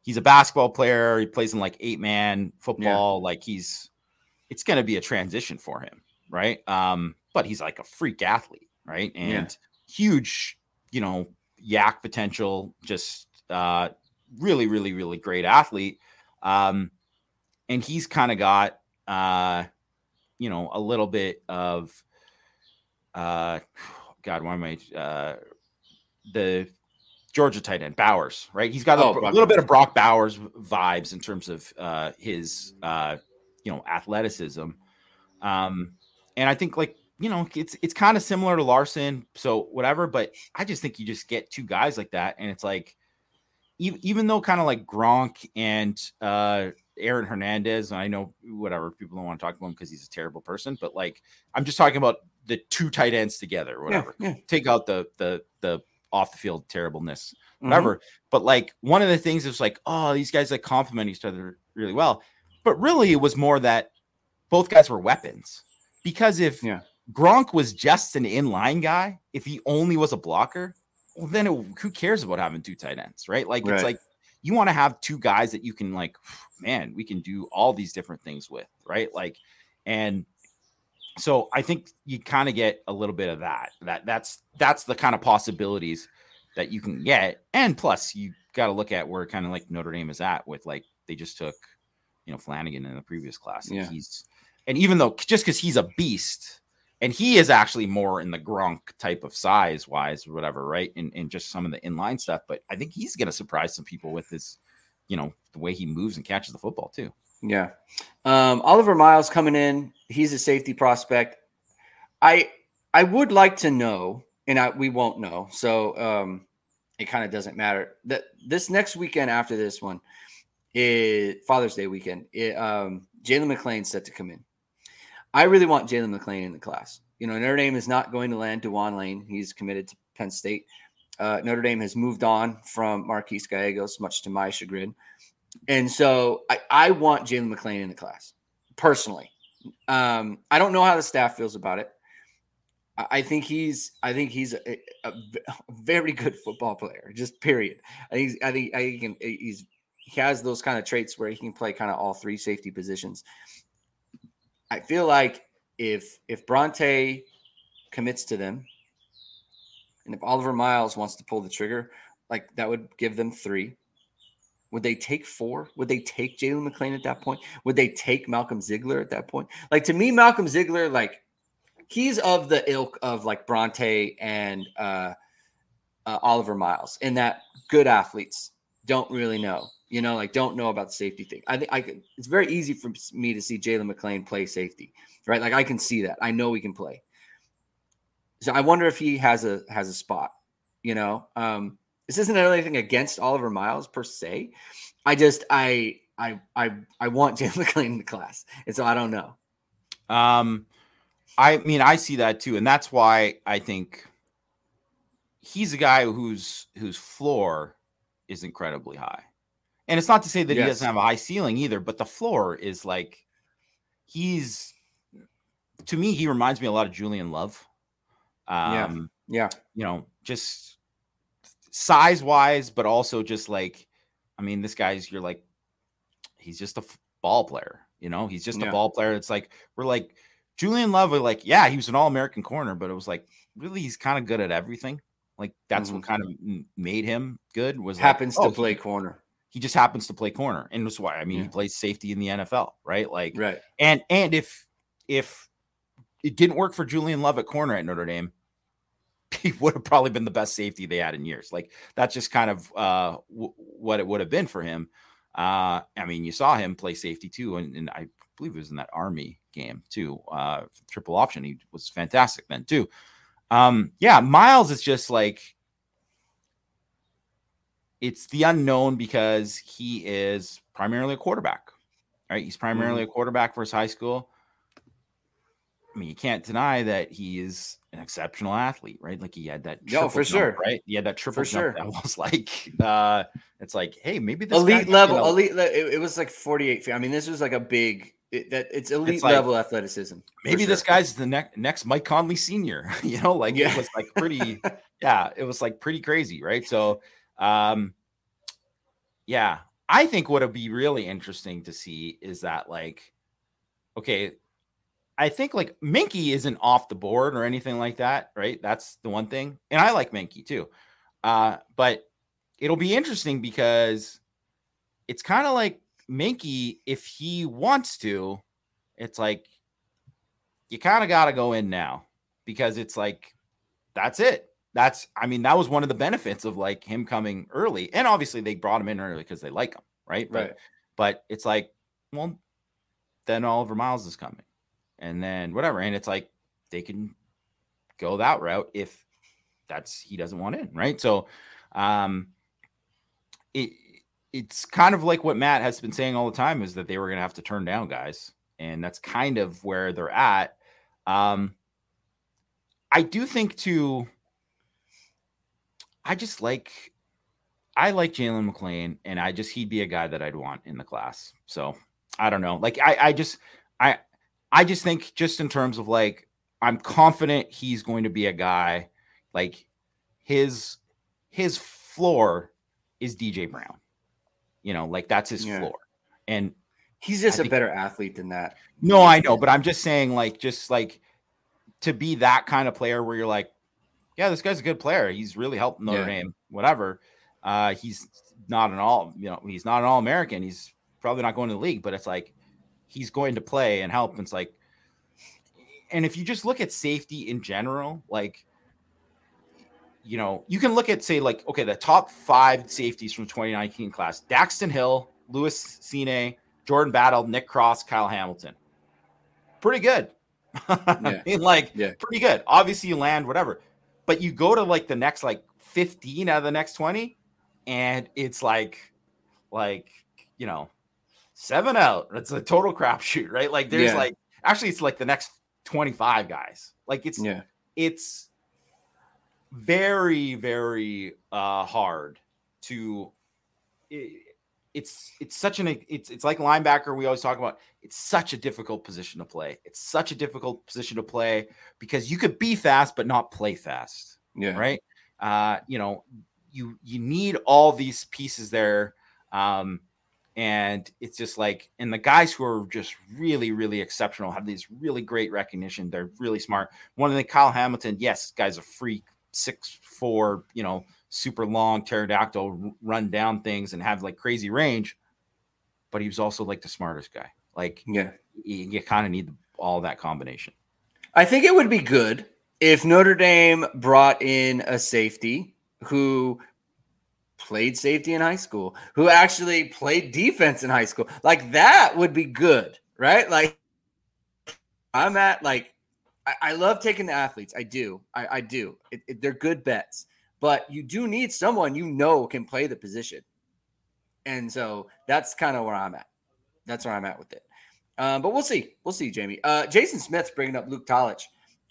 S2: He's a basketball player. He plays in like eight man football. Yeah. Like he's, it's going to be a transition for him, right? Um, but he's like a freak athlete, right? And yeah. huge, you know, yak potential. Just uh, really, really, really great athlete. Um, and he's kind of got uh you know a little bit of uh god why am i uh the georgia tight end bowers right? He's got oh, a, a, little bit of brock bowers vibes in terms of uh his uh you know athleticism. Um and i think like you know it's it's kind of similar to larsen so whatever but i just think you just get two guys like that and it's like even, though kind of like gronk and uh Aaron Hernandez. I know whatever people don't want to talk about him because he's a terrible person, but like I'm just talking about the two tight ends together, whatever. Yeah, yeah. Take out the the the off the field terribleness, mm-hmm. whatever. Mm-hmm. But like one of the things is like, oh, these guys like complement each other really well. But really, it was more that both guys were weapons. Because if yeah. Gronk was just an inline guy, if he only was a blocker, well, then it, who cares about having two tight ends, right? Like right. it's like you want to have two guys that you can like, man, we can do all these different things with, right? Like, and so I think you kind of get a little bit of that. That that's that's the kind of possibilities that you can get, and plus you got to look at where kind of like Notre Dame is at with like they just took, you know, Flanagan in the previous class. And yeah. he's and even though just because he's a beast, and he is actually more in the Gronk type of size wise, whatever, right? And in just some of the inline stuff. But I think he's gonna surprise some people with his, you know, the way he moves and catches the football too.
S1: Yeah. Um, Oliver Miles coming in, he's a safety prospect. I I would like to know, and I, we won't know, so um, it kind of doesn't matter. That this next weekend after this one is Father's Day weekend. It, um, Jalen McLean's set to come in. I really want Jalen McLean in the class. You know, Notre Dame is not going to land Dejuan Lane. He's committed to Penn State. Uh, Notre Dame has moved on from Marquise Gallegos, much to my chagrin. And so I, I want Jalen McLean in the class personally. Um, I don't know how the staff feels about it. I, think he's I think he's a, a, a, very good football player, just period. I think I think I think he can, he's he has those kind of traits where he can play kind of all three safety positions. I feel like if if Brauntae commits to them, and if Oliver Miles wants to pull the trigger, like that would give them three. Would they take four? Would they take Jalen McLean at that point? Would they take Malcolm Ziegler at that point? Like to me, Malcolm Ziegler, like he's of the ilk of like Brauntae and uh, uh, Oliver Miles, in that good athletes don't really know, you know, like don't know about the safety thing. I think I can, it's very easy for me to see Jalen McLean play safety, right? Like I can see that. I know he can play. So I wonder if he has a has a spot, you know. Um, this isn't anything against Oliver Miles per se. I just I I I I want Jalen McLean in the class, and so I don't know.
S2: Um, I mean, I see that too, and that's why I think he's a guy whose whose floor is incredibly high. And it's not to say that yes. he doesn't have a high ceiling either, but the floor is like he's to me, he reminds me a lot of Julian Love.
S1: Um, yeah. Yeah.
S2: You know, just size wise, but also just like, I mean, this guy's you're like, he's just a f- ball player. You know, he's just yeah. a ball player. It's like we're like Julian Love. We're like, yeah, he was an All American corner, but it was like really he's kind of good at everything. Like that's mm-hmm. what kind of made him good. Was
S1: happens
S2: like,
S1: to oh, play corner.
S2: He just happens to play corner, and that's why I mean yeah. he plays safety in the NFL, right? Like,
S1: right.
S2: And and if if it didn't work for Julian Love at corner at Notre Dame, he would have probably been the best safety they had in years. Like that's just kind of uh, w- what it would have been for him. Uh, I mean, you saw him play safety too, and, and I believe it was in that Army game too. Uh, triple option, he was fantastic then too. Um, yeah, Miles is just like it's the unknown because he is primarily a quarterback. Right, he's primarily mm-hmm. a quarterback for his high school. I mean, you can't deny that he is an exceptional athlete, right? Like he had that.
S1: No, for jump, sure,
S2: right? He had that triple for jump. Sure. That was like, uh, it's like, hey, maybe
S1: this elite level, elite. It, it, was like forty-eight feet. I mean, this was like a big. It, that it's elite it's like, level athleticism.
S2: Maybe sure. this guy's the next next Mike Conley Senior. you know, like yeah. it was like pretty. yeah, it was like pretty crazy, right? So, um, yeah, I think what would be really interesting to see is that like, okay, I think like Minky isn't off the board or anything like that, right? That's the one thing. And I like Minky too. Uh, but it'll be interesting because it's kind of like Minky, if he wants to, it's like you kind of got to go in now because it's like that's it. That's I mean, that was one of the benefits of like him coming early. And obviously they brought him in early because they like him, right?
S1: Right. But,
S2: but it's like, well, then Oliver Miles is coming and then whatever. And it's like they can go that route if that's he doesn't want in, right? So um it it's kind of like what Matt has been saying all the time is that they were gonna have to turn down guys, and that's kind of where they're at. Um I do think too I just like I like Jalen McLean, and I just he'd be a guy that I'd want in the class. So I don't know. Like I, I just I I just think, just in terms of like, I'm confident he's going to be a guy like his his floor is DJ Brown. You know, like that's his yeah. floor. And
S1: he's just I a think, better athlete than that.
S2: No, I know, but I'm just saying, like, just like to be that kind of player where you're like, yeah, this guy's a good player. He's really helped Notre yeah. Dame, whatever. Uh, he's not an all, you know, he's not an all American. He's probably not going to the league, but it's like he's going to play and help. And it's like, and if you just look at safety in general, like, you know, you can look at say like, okay, the top five safeties from 2019 class: Daxton Hill, Lewis Cine, Jordan Battle, Nick Cross, Kyle Hamilton. Pretty good. Yeah. I mean, like, yeah. pretty good. Obviously, you land whatever, but you go to like the next like 15 out of the next 20, and it's like, like, you know, seven out. It's a total crapshoot, right? Like there's yeah. like actually it's like the next 25 guys. Like it's
S1: yeah,
S2: it's very, very uh hard to it's it's such an it's it's like linebacker we always talk about it's such a difficult position to play it's such a difficult position to play because you could be fast but not play fast
S1: yeah
S2: right uh you know you you need all these pieces there um And it's just like, and the guys who are just really, really exceptional have these really great recognition. They're really smart. One of the Kyle Hamilton, yes, guy's a freak, six four, you know, super long pterodactyl, run down things and have like crazy range. But he was also like the smartest guy. Like,
S1: Yeah.
S2: you, you kind of need all that combination.
S1: I think it would be good if Notre Dame brought in a safety who played safety in high school, who actually played defense in high school. Like that would be good, right? Like I'm at like I, I love taking the athletes. I do. I, I do. It, it- they're good bets, but you do need someone you know can play the position. And so that's kind of where I'm at. That's where I'm at with it. Um, but we'll see. We'll see, Jamie. Uh, Jason Smith's bringing up Luke Tolich.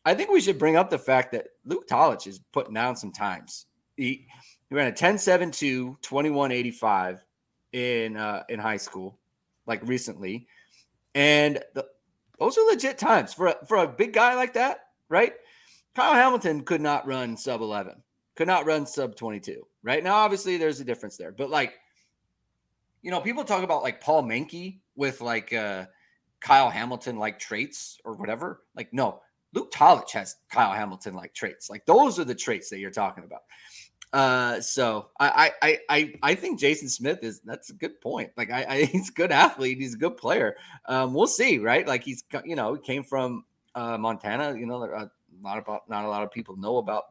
S1: I think we should bring up the fact that Luke Tolich is putting down some times. He, he ran a 10 7 2, 21 85 in, uh, in high school, like recently. And the, those are legit times for a, for a big guy like that, right? Kyle Hamilton could not run sub 11, could not run sub 22, right? Now, obviously, there's a difference there, but like, you know, people talk about like Paul Menke with like uh, Kyle Hamilton like traits or whatever. Like, no, Luke Tolich has Kyle Hamilton like traits. Like, those are the traits that you're talking about. Uh, so I, I, I, I, think Jason Smith is that's a good point. Like, I, I he's a good athlete. He's a good player. Um, we'll see, right? Like, he's you know he came from uh, Montana. You know, a lot about not a lot of people know about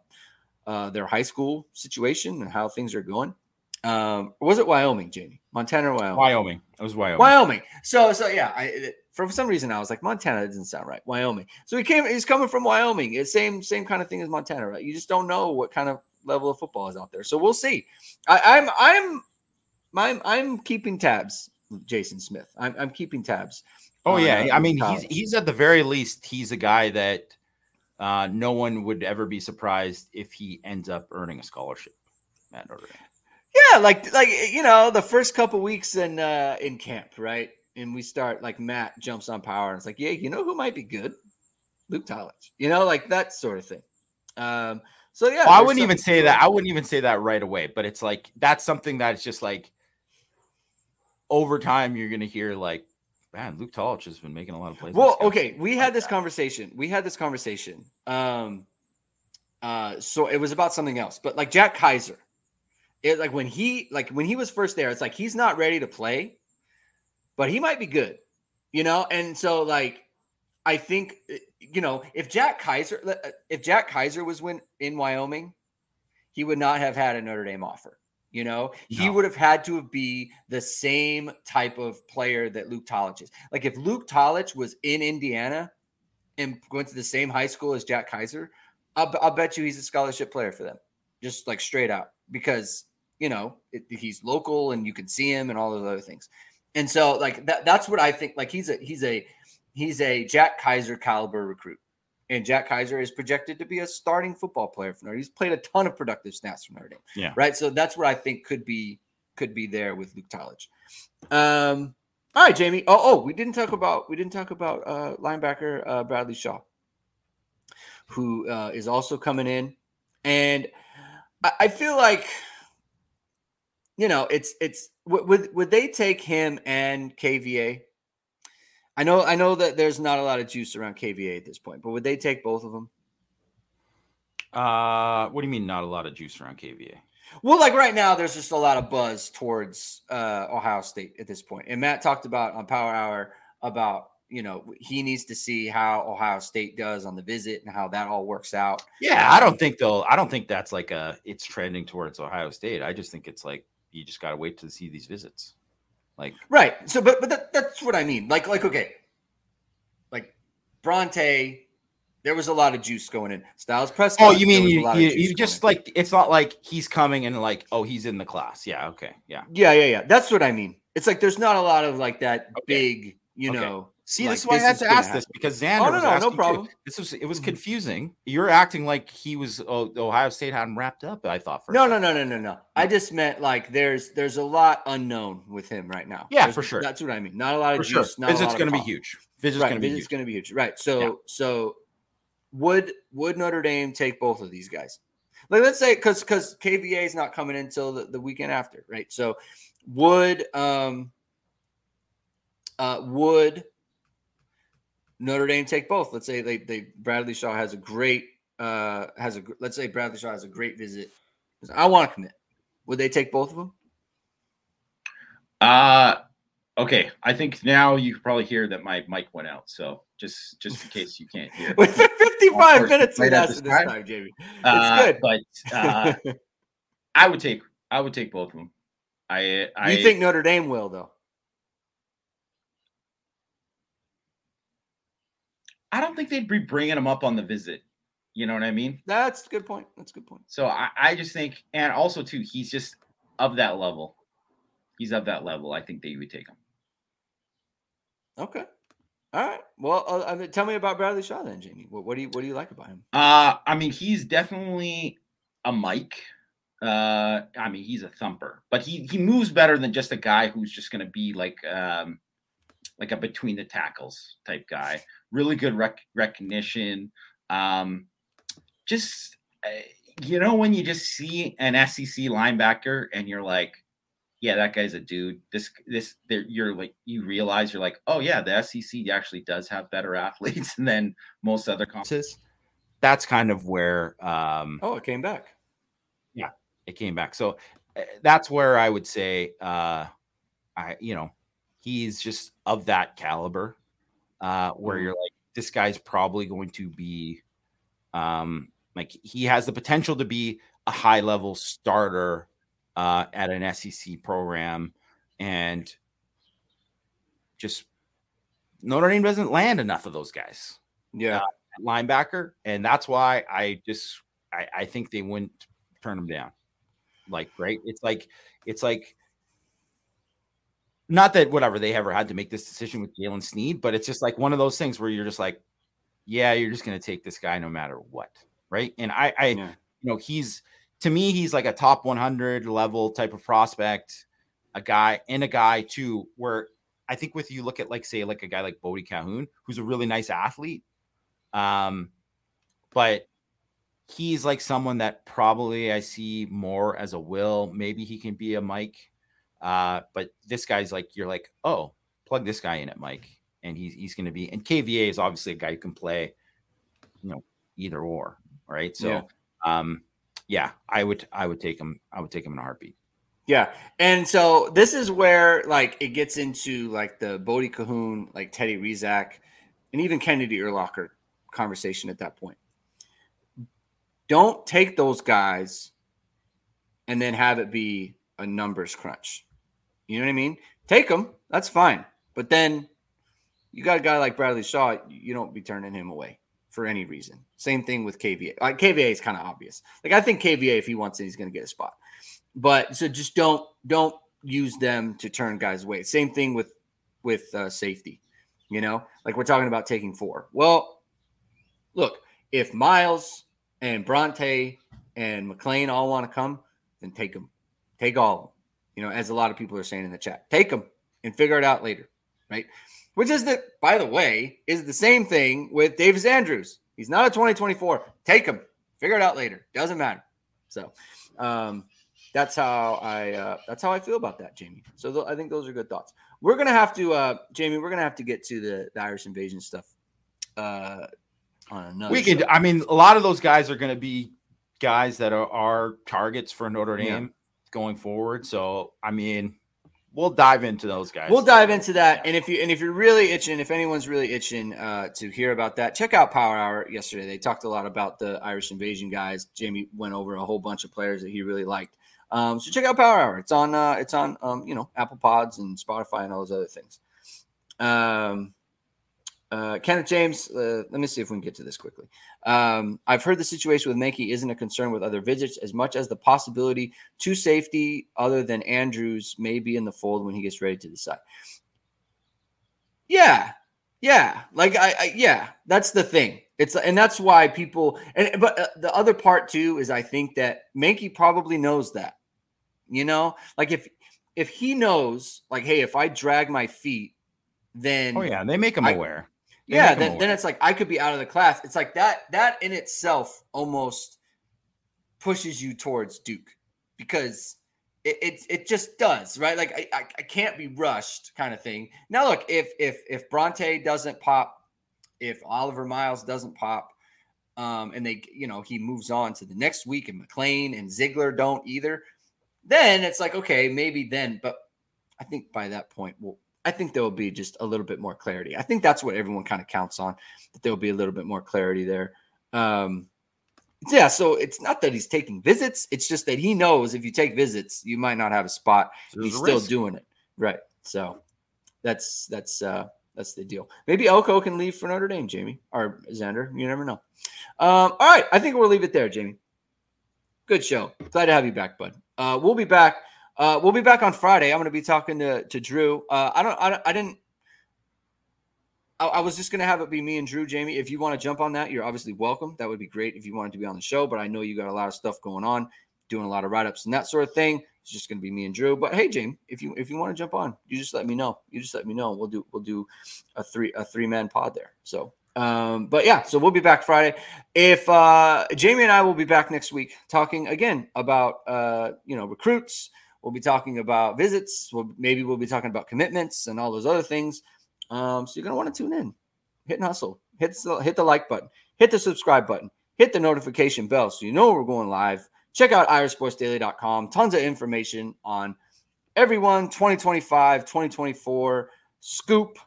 S1: uh, their high school situation and how things are going. Um, was it Wyoming, Jamie? Montana or Wyoming?
S2: Wyoming. It was Wyoming.
S1: Wyoming. So so yeah, I for some reason I was like Montana doesn't sound right. Wyoming. So he came. He's coming from Wyoming. It's same same kind of thing as Montana, right? You just don't know what kind of level of football is out there. So we'll see. I, I'm I'm I'm I'm keeping tabs. Jason Smith. I'm I'm keeping tabs.
S2: Oh yeah,
S1: uh,
S2: I mean he's he's at the very least he's a guy that uh, no one would ever be surprised if he ends up earning a scholarship at Notre Dame.
S1: Yeah, like like you know, the first couple weeks in uh in camp, right? And we start like Matt jumps on power and it's like, yeah, you know who might be good? Luke Tolich. You know, like that sort of thing. Um, so yeah,
S2: Well, I wouldn't even say that. I wouldn't even say that right away, but it's like that's something that's just like over time you're gonna hear like, man, Luke Tolich has been making a lot of plays.
S1: Well, okay, we had this conversation. We had this conversation. Um, uh, so it was about something else, but like Jack Kaiser, it like when he like when he was first there, it's like he's not ready to play, but he might be good, you know. And so like, I think uh, you know if Jack Kaiser uh, if Jack Kaiser was when in Wyoming, he would not have had a Notre Dame offer. You know, he would have had to be the same type of player that Luke Tolich is. Like if Luke Tolich was in Indiana and went to the same high school as Jack Kaiser, I'll, I'll bet you he's a scholarship player for them, just like straight out because you know it, he's local and you can see him and all those other things. And so like that, that's what I think. Like he's a he's a he's a Jack Kaiser caliber recruit. And Jack Kaiser is projected to be a starting football player for Notre Dame. He's played a ton of productive snaps for Notre Dame.
S2: Yeah.
S1: Right. So that's what I think could be could be there with Luke Tolich. Um, all right, Jamie. Oh, oh, we didn't talk about we didn't talk about uh, linebacker uh, Bradley Shaw, who uh, is also coming in, and I, I feel like you know it's it's would would they take him and KVA? I know I know that there's not a lot of juice around KVA at this point, but would they take both of them?
S2: Uh, what do you mean? Not a lot of juice around KVA?
S1: Well, like right now, there's just a lot of buzz towards uh, Ohio State at this point. And Matt talked about on Power Hour about you know he needs to see how Ohio State does on the visit and how that all works out.
S2: Yeah, I don't think they'll. I don't think that's like a. It's trending towards Ohio State. I just think it's like you just got to wait to see these visits. Like
S1: Right. So, but but that, that's what I mean. Like like okay, like Brauntae, there was a lot of juice going in. Styles Prescod.
S2: Oh, you mean
S1: there was a
S2: you, you, you just
S1: in.
S2: like it's not like he's coming and like oh he's in the class. Yeah, okay, yeah.
S1: yeah yeah yeah. That's what I mean. It's like there's not a lot of like that
S2: Okay.
S1: big you
S2: Okay.
S1: know.
S2: See,
S1: like,
S2: this is why I had to ask this because Xander.
S1: Oh, no, no, no
S2: asking too.
S1: problem.
S2: This was it was
S1: Mhm.
S2: confusing. You're acting like he was oh, Ohio State hadn't wrapped up. I thought for
S1: No, no, no, no, no, no. I just meant like there's there's a lot unknown with him right now.
S2: Yeah,
S1: There's-
S2: for sure.
S1: That's what I mean. Not a lot of
S2: for sure.
S1: juice. Not
S2: Visit's going to be huge. Visit's
S1: Right,
S2: going to be huge.
S1: going to be huge. Right. So
S2: Yeah.
S1: so would would Notre Dame take both of these guys? Like let's say because because KVA is not coming until the, the weekend after, right? So would um Uh, would Notre Dame take both? Let's say they, they Bradley Shaw has a great uh, has a let's say Bradley Shaw has a great visit. I want to commit. Would they take both of them?
S3: Uh okay. I think now you probably hear that my mic went out. So just just in case you can't hear.
S1: With 55 minutes right this, this time, time, Jamie. It's
S3: uh, good. But uh, I would take I would take both of them. I, I
S1: You think Notre Dame will though?
S3: I don't think they'd be bringing him up on the visit. You know what I mean?
S1: That's a good point. That's a good point.
S3: So I, I just think, and also too, he's just of that level. He's of that level. I think that you would take him.
S1: Okay. All right. Well, uh, mean, tell me about Bradley Shaw then, Jamie. What, what, do you what do you like about him?
S3: Uh, I mean, he's definitely a Mike. Uh, I mean, he's a thumper, but he he moves better than just a guy who's just going to be like um, like a between the tackles type guy. Really good rec- recognition. Um, just eh, you know when you just see an SEC linebacker and you're like, yeah, that guy's a dude. This this you're like you realize you're like, oh yeah, the SEC actually does have better athletes than most other conferences.
S2: That's kind of where. um
S1: Oh, it came back.
S2: Yeah, it came back. So eh, that's where I would say, uh I you know, he's just of that caliber, uh, where mm-hmm. you're like, this guy's probably going to be um like he has the potential to be a high level starter uh, at an SEC program, and just Notre Dame doesn't land enough of those guys.
S1: Yeah, uh,
S2: linebacker, and that's why I just I, I think they wouldn't turn him down. Like, right? It's like it's like not that whatever they ever had to make this decision with Jaylen Sneed, but it's just like one of those things where you're just like, yeah, you're just going to take this guy no matter what right? And I, I yeah. you know, he's to me, he's like a top 100 level type of prospect, a guy and a guy too, where I think with you look at like say like a guy like Bodie Kahoun, who's a really nice athlete, um, but he's like someone that probably I see more as a will. Maybe he can be a Mike, uh, but this guy's like you're like oh, plug this guy in at Mike, and he's he's going to be. And KVA is obviously a guy who can play, you know, either or right? So, yeah. um, yeah, I would I would take him. I would take him in a heartbeat.
S1: Yeah, and so this is where like it gets into like the Bodie Kahoun, like Teddy Rezac, and even Kennedy Urlacher conversation at that point. Don't take those guys and then have it be a numbers crunch. You know what I mean? Take them, that's fine. But then you got a guy like Bradley Shaw, you don't be turning him away for any reason. Same thing with KVA. Like KVA is kind of obvious. Like I think KVA, if he wants it, he's going to get a spot. But so just don't don't use them to turn guys away. Same thing with with uh, safety. You know, like we're talking about taking four. Well, look, if Miles and Brauntae and McLean all want to come, then take them. Take all of them. You know, as a lot of people are saying in the chat, take them and figure it out later, right? which is that, by the way, is the same thing with Davis Andrews. He's not a 2024. Take him. Figure it out later. Doesn't matter. So um, that's how I uh, that's how I feel about that, Jamie. So th- I think those are good thoughts. We're gonna have to, uh, Jamie. We're gonna have to get to the, the Irish invasion stuff uh, on another.
S2: We could. I mean, a lot of those guys are gonna be guys that are, are targets for Notre Dame yeah. Going forward. So I mean, we'll dive into those guys.
S1: We'll dive into that. And if you and if you're really itching, if anyone's really itching uh, to hear about that, check out Power Hour yesterday. They talked a lot about the Irish Invasion guys. Jamie went over a whole bunch of players that he really liked. Um, so check out Power Hour. It's on uh, it's on um, you know Apple Pods and Spotify and all those other things. Um, uh, Kenneth James, uh, let me see if we can get to this quickly. Um, I've heard the situation with Mankey isn't a concern with other visits as much as the possibility to safety other than Andrews may be in the fold when he gets ready to decide. Yeah, yeah, like I, I yeah, that's the thing. It's and that's why people and but uh, the other part too is I think that Mankey probably knows that. You know, like if if he knows, like, hey, if I drag my feet, then
S2: oh yeah, they make him I, aware
S1: yeah, then, then it's like I could be out of the class. It's like that that in itself almost pushes you towards Duke because it, it, it just does, right? Like I, I, I can't be rushed kind of thing. Now look, if if if Brauntae doesn't pop, if Oliver Miles doesn't pop, um, and they you know he moves on to the next week and McLean and Ziegler don't either, then it's like okay, maybe then. But I think by that point, well, I think there will be just a little bit more clarity. I think that's what everyone kind of counts on that there will be a little bit more clarity there. Um, yeah, so it's not that he's taking visits. It's just that he knows if you take visits, you might not have a spot. There's he's a still risk. doing it. Right. So that's that's uh that's the deal. Maybe Elko can leave for Notre Dame, Jamie or Xander. You never know. Um, all right, I think we'll leave it there, Jamie. Good show. Glad to have you back, bud. Uh, we'll be back. Uh, we'll be back on Friday. I'm going to be talking to to Drew. Uh, I don't. I, I didn't I, I was just going to have it be me and Drew, Jamie. If you want to jump on that, you're obviously welcome. That would be great if you wanted to be on the show. But I know you got a lot of stuff going on, doing a lot of write ups and that sort of thing. It's just going to be me and Drew. But hey, Jamie, if you if you want to jump on, you just let me know. You just let me know. We'll do we'll do a three a three man pod there. So um, but yeah, so we'll be back Friday. If uh, Jamie and I will be back next week talking again about uh, you know recruits. We'll be talking about visits. We'll, maybe we'll be talking about commitments and all those other things. Um, so you're gonna want to tune in. Hit and hustle. Hit the, hit the like button. Hit the subscribe button. Hit the notification bell so you know we're going live. Check out irishsportsdaily.com. Tons of information on everyone 2025, 2024, scoop,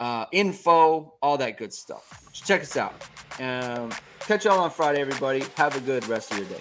S1: uh, info, all that good stuff. Check us out. Um, catch y'all on Friday, everybody. Have a good rest of your day.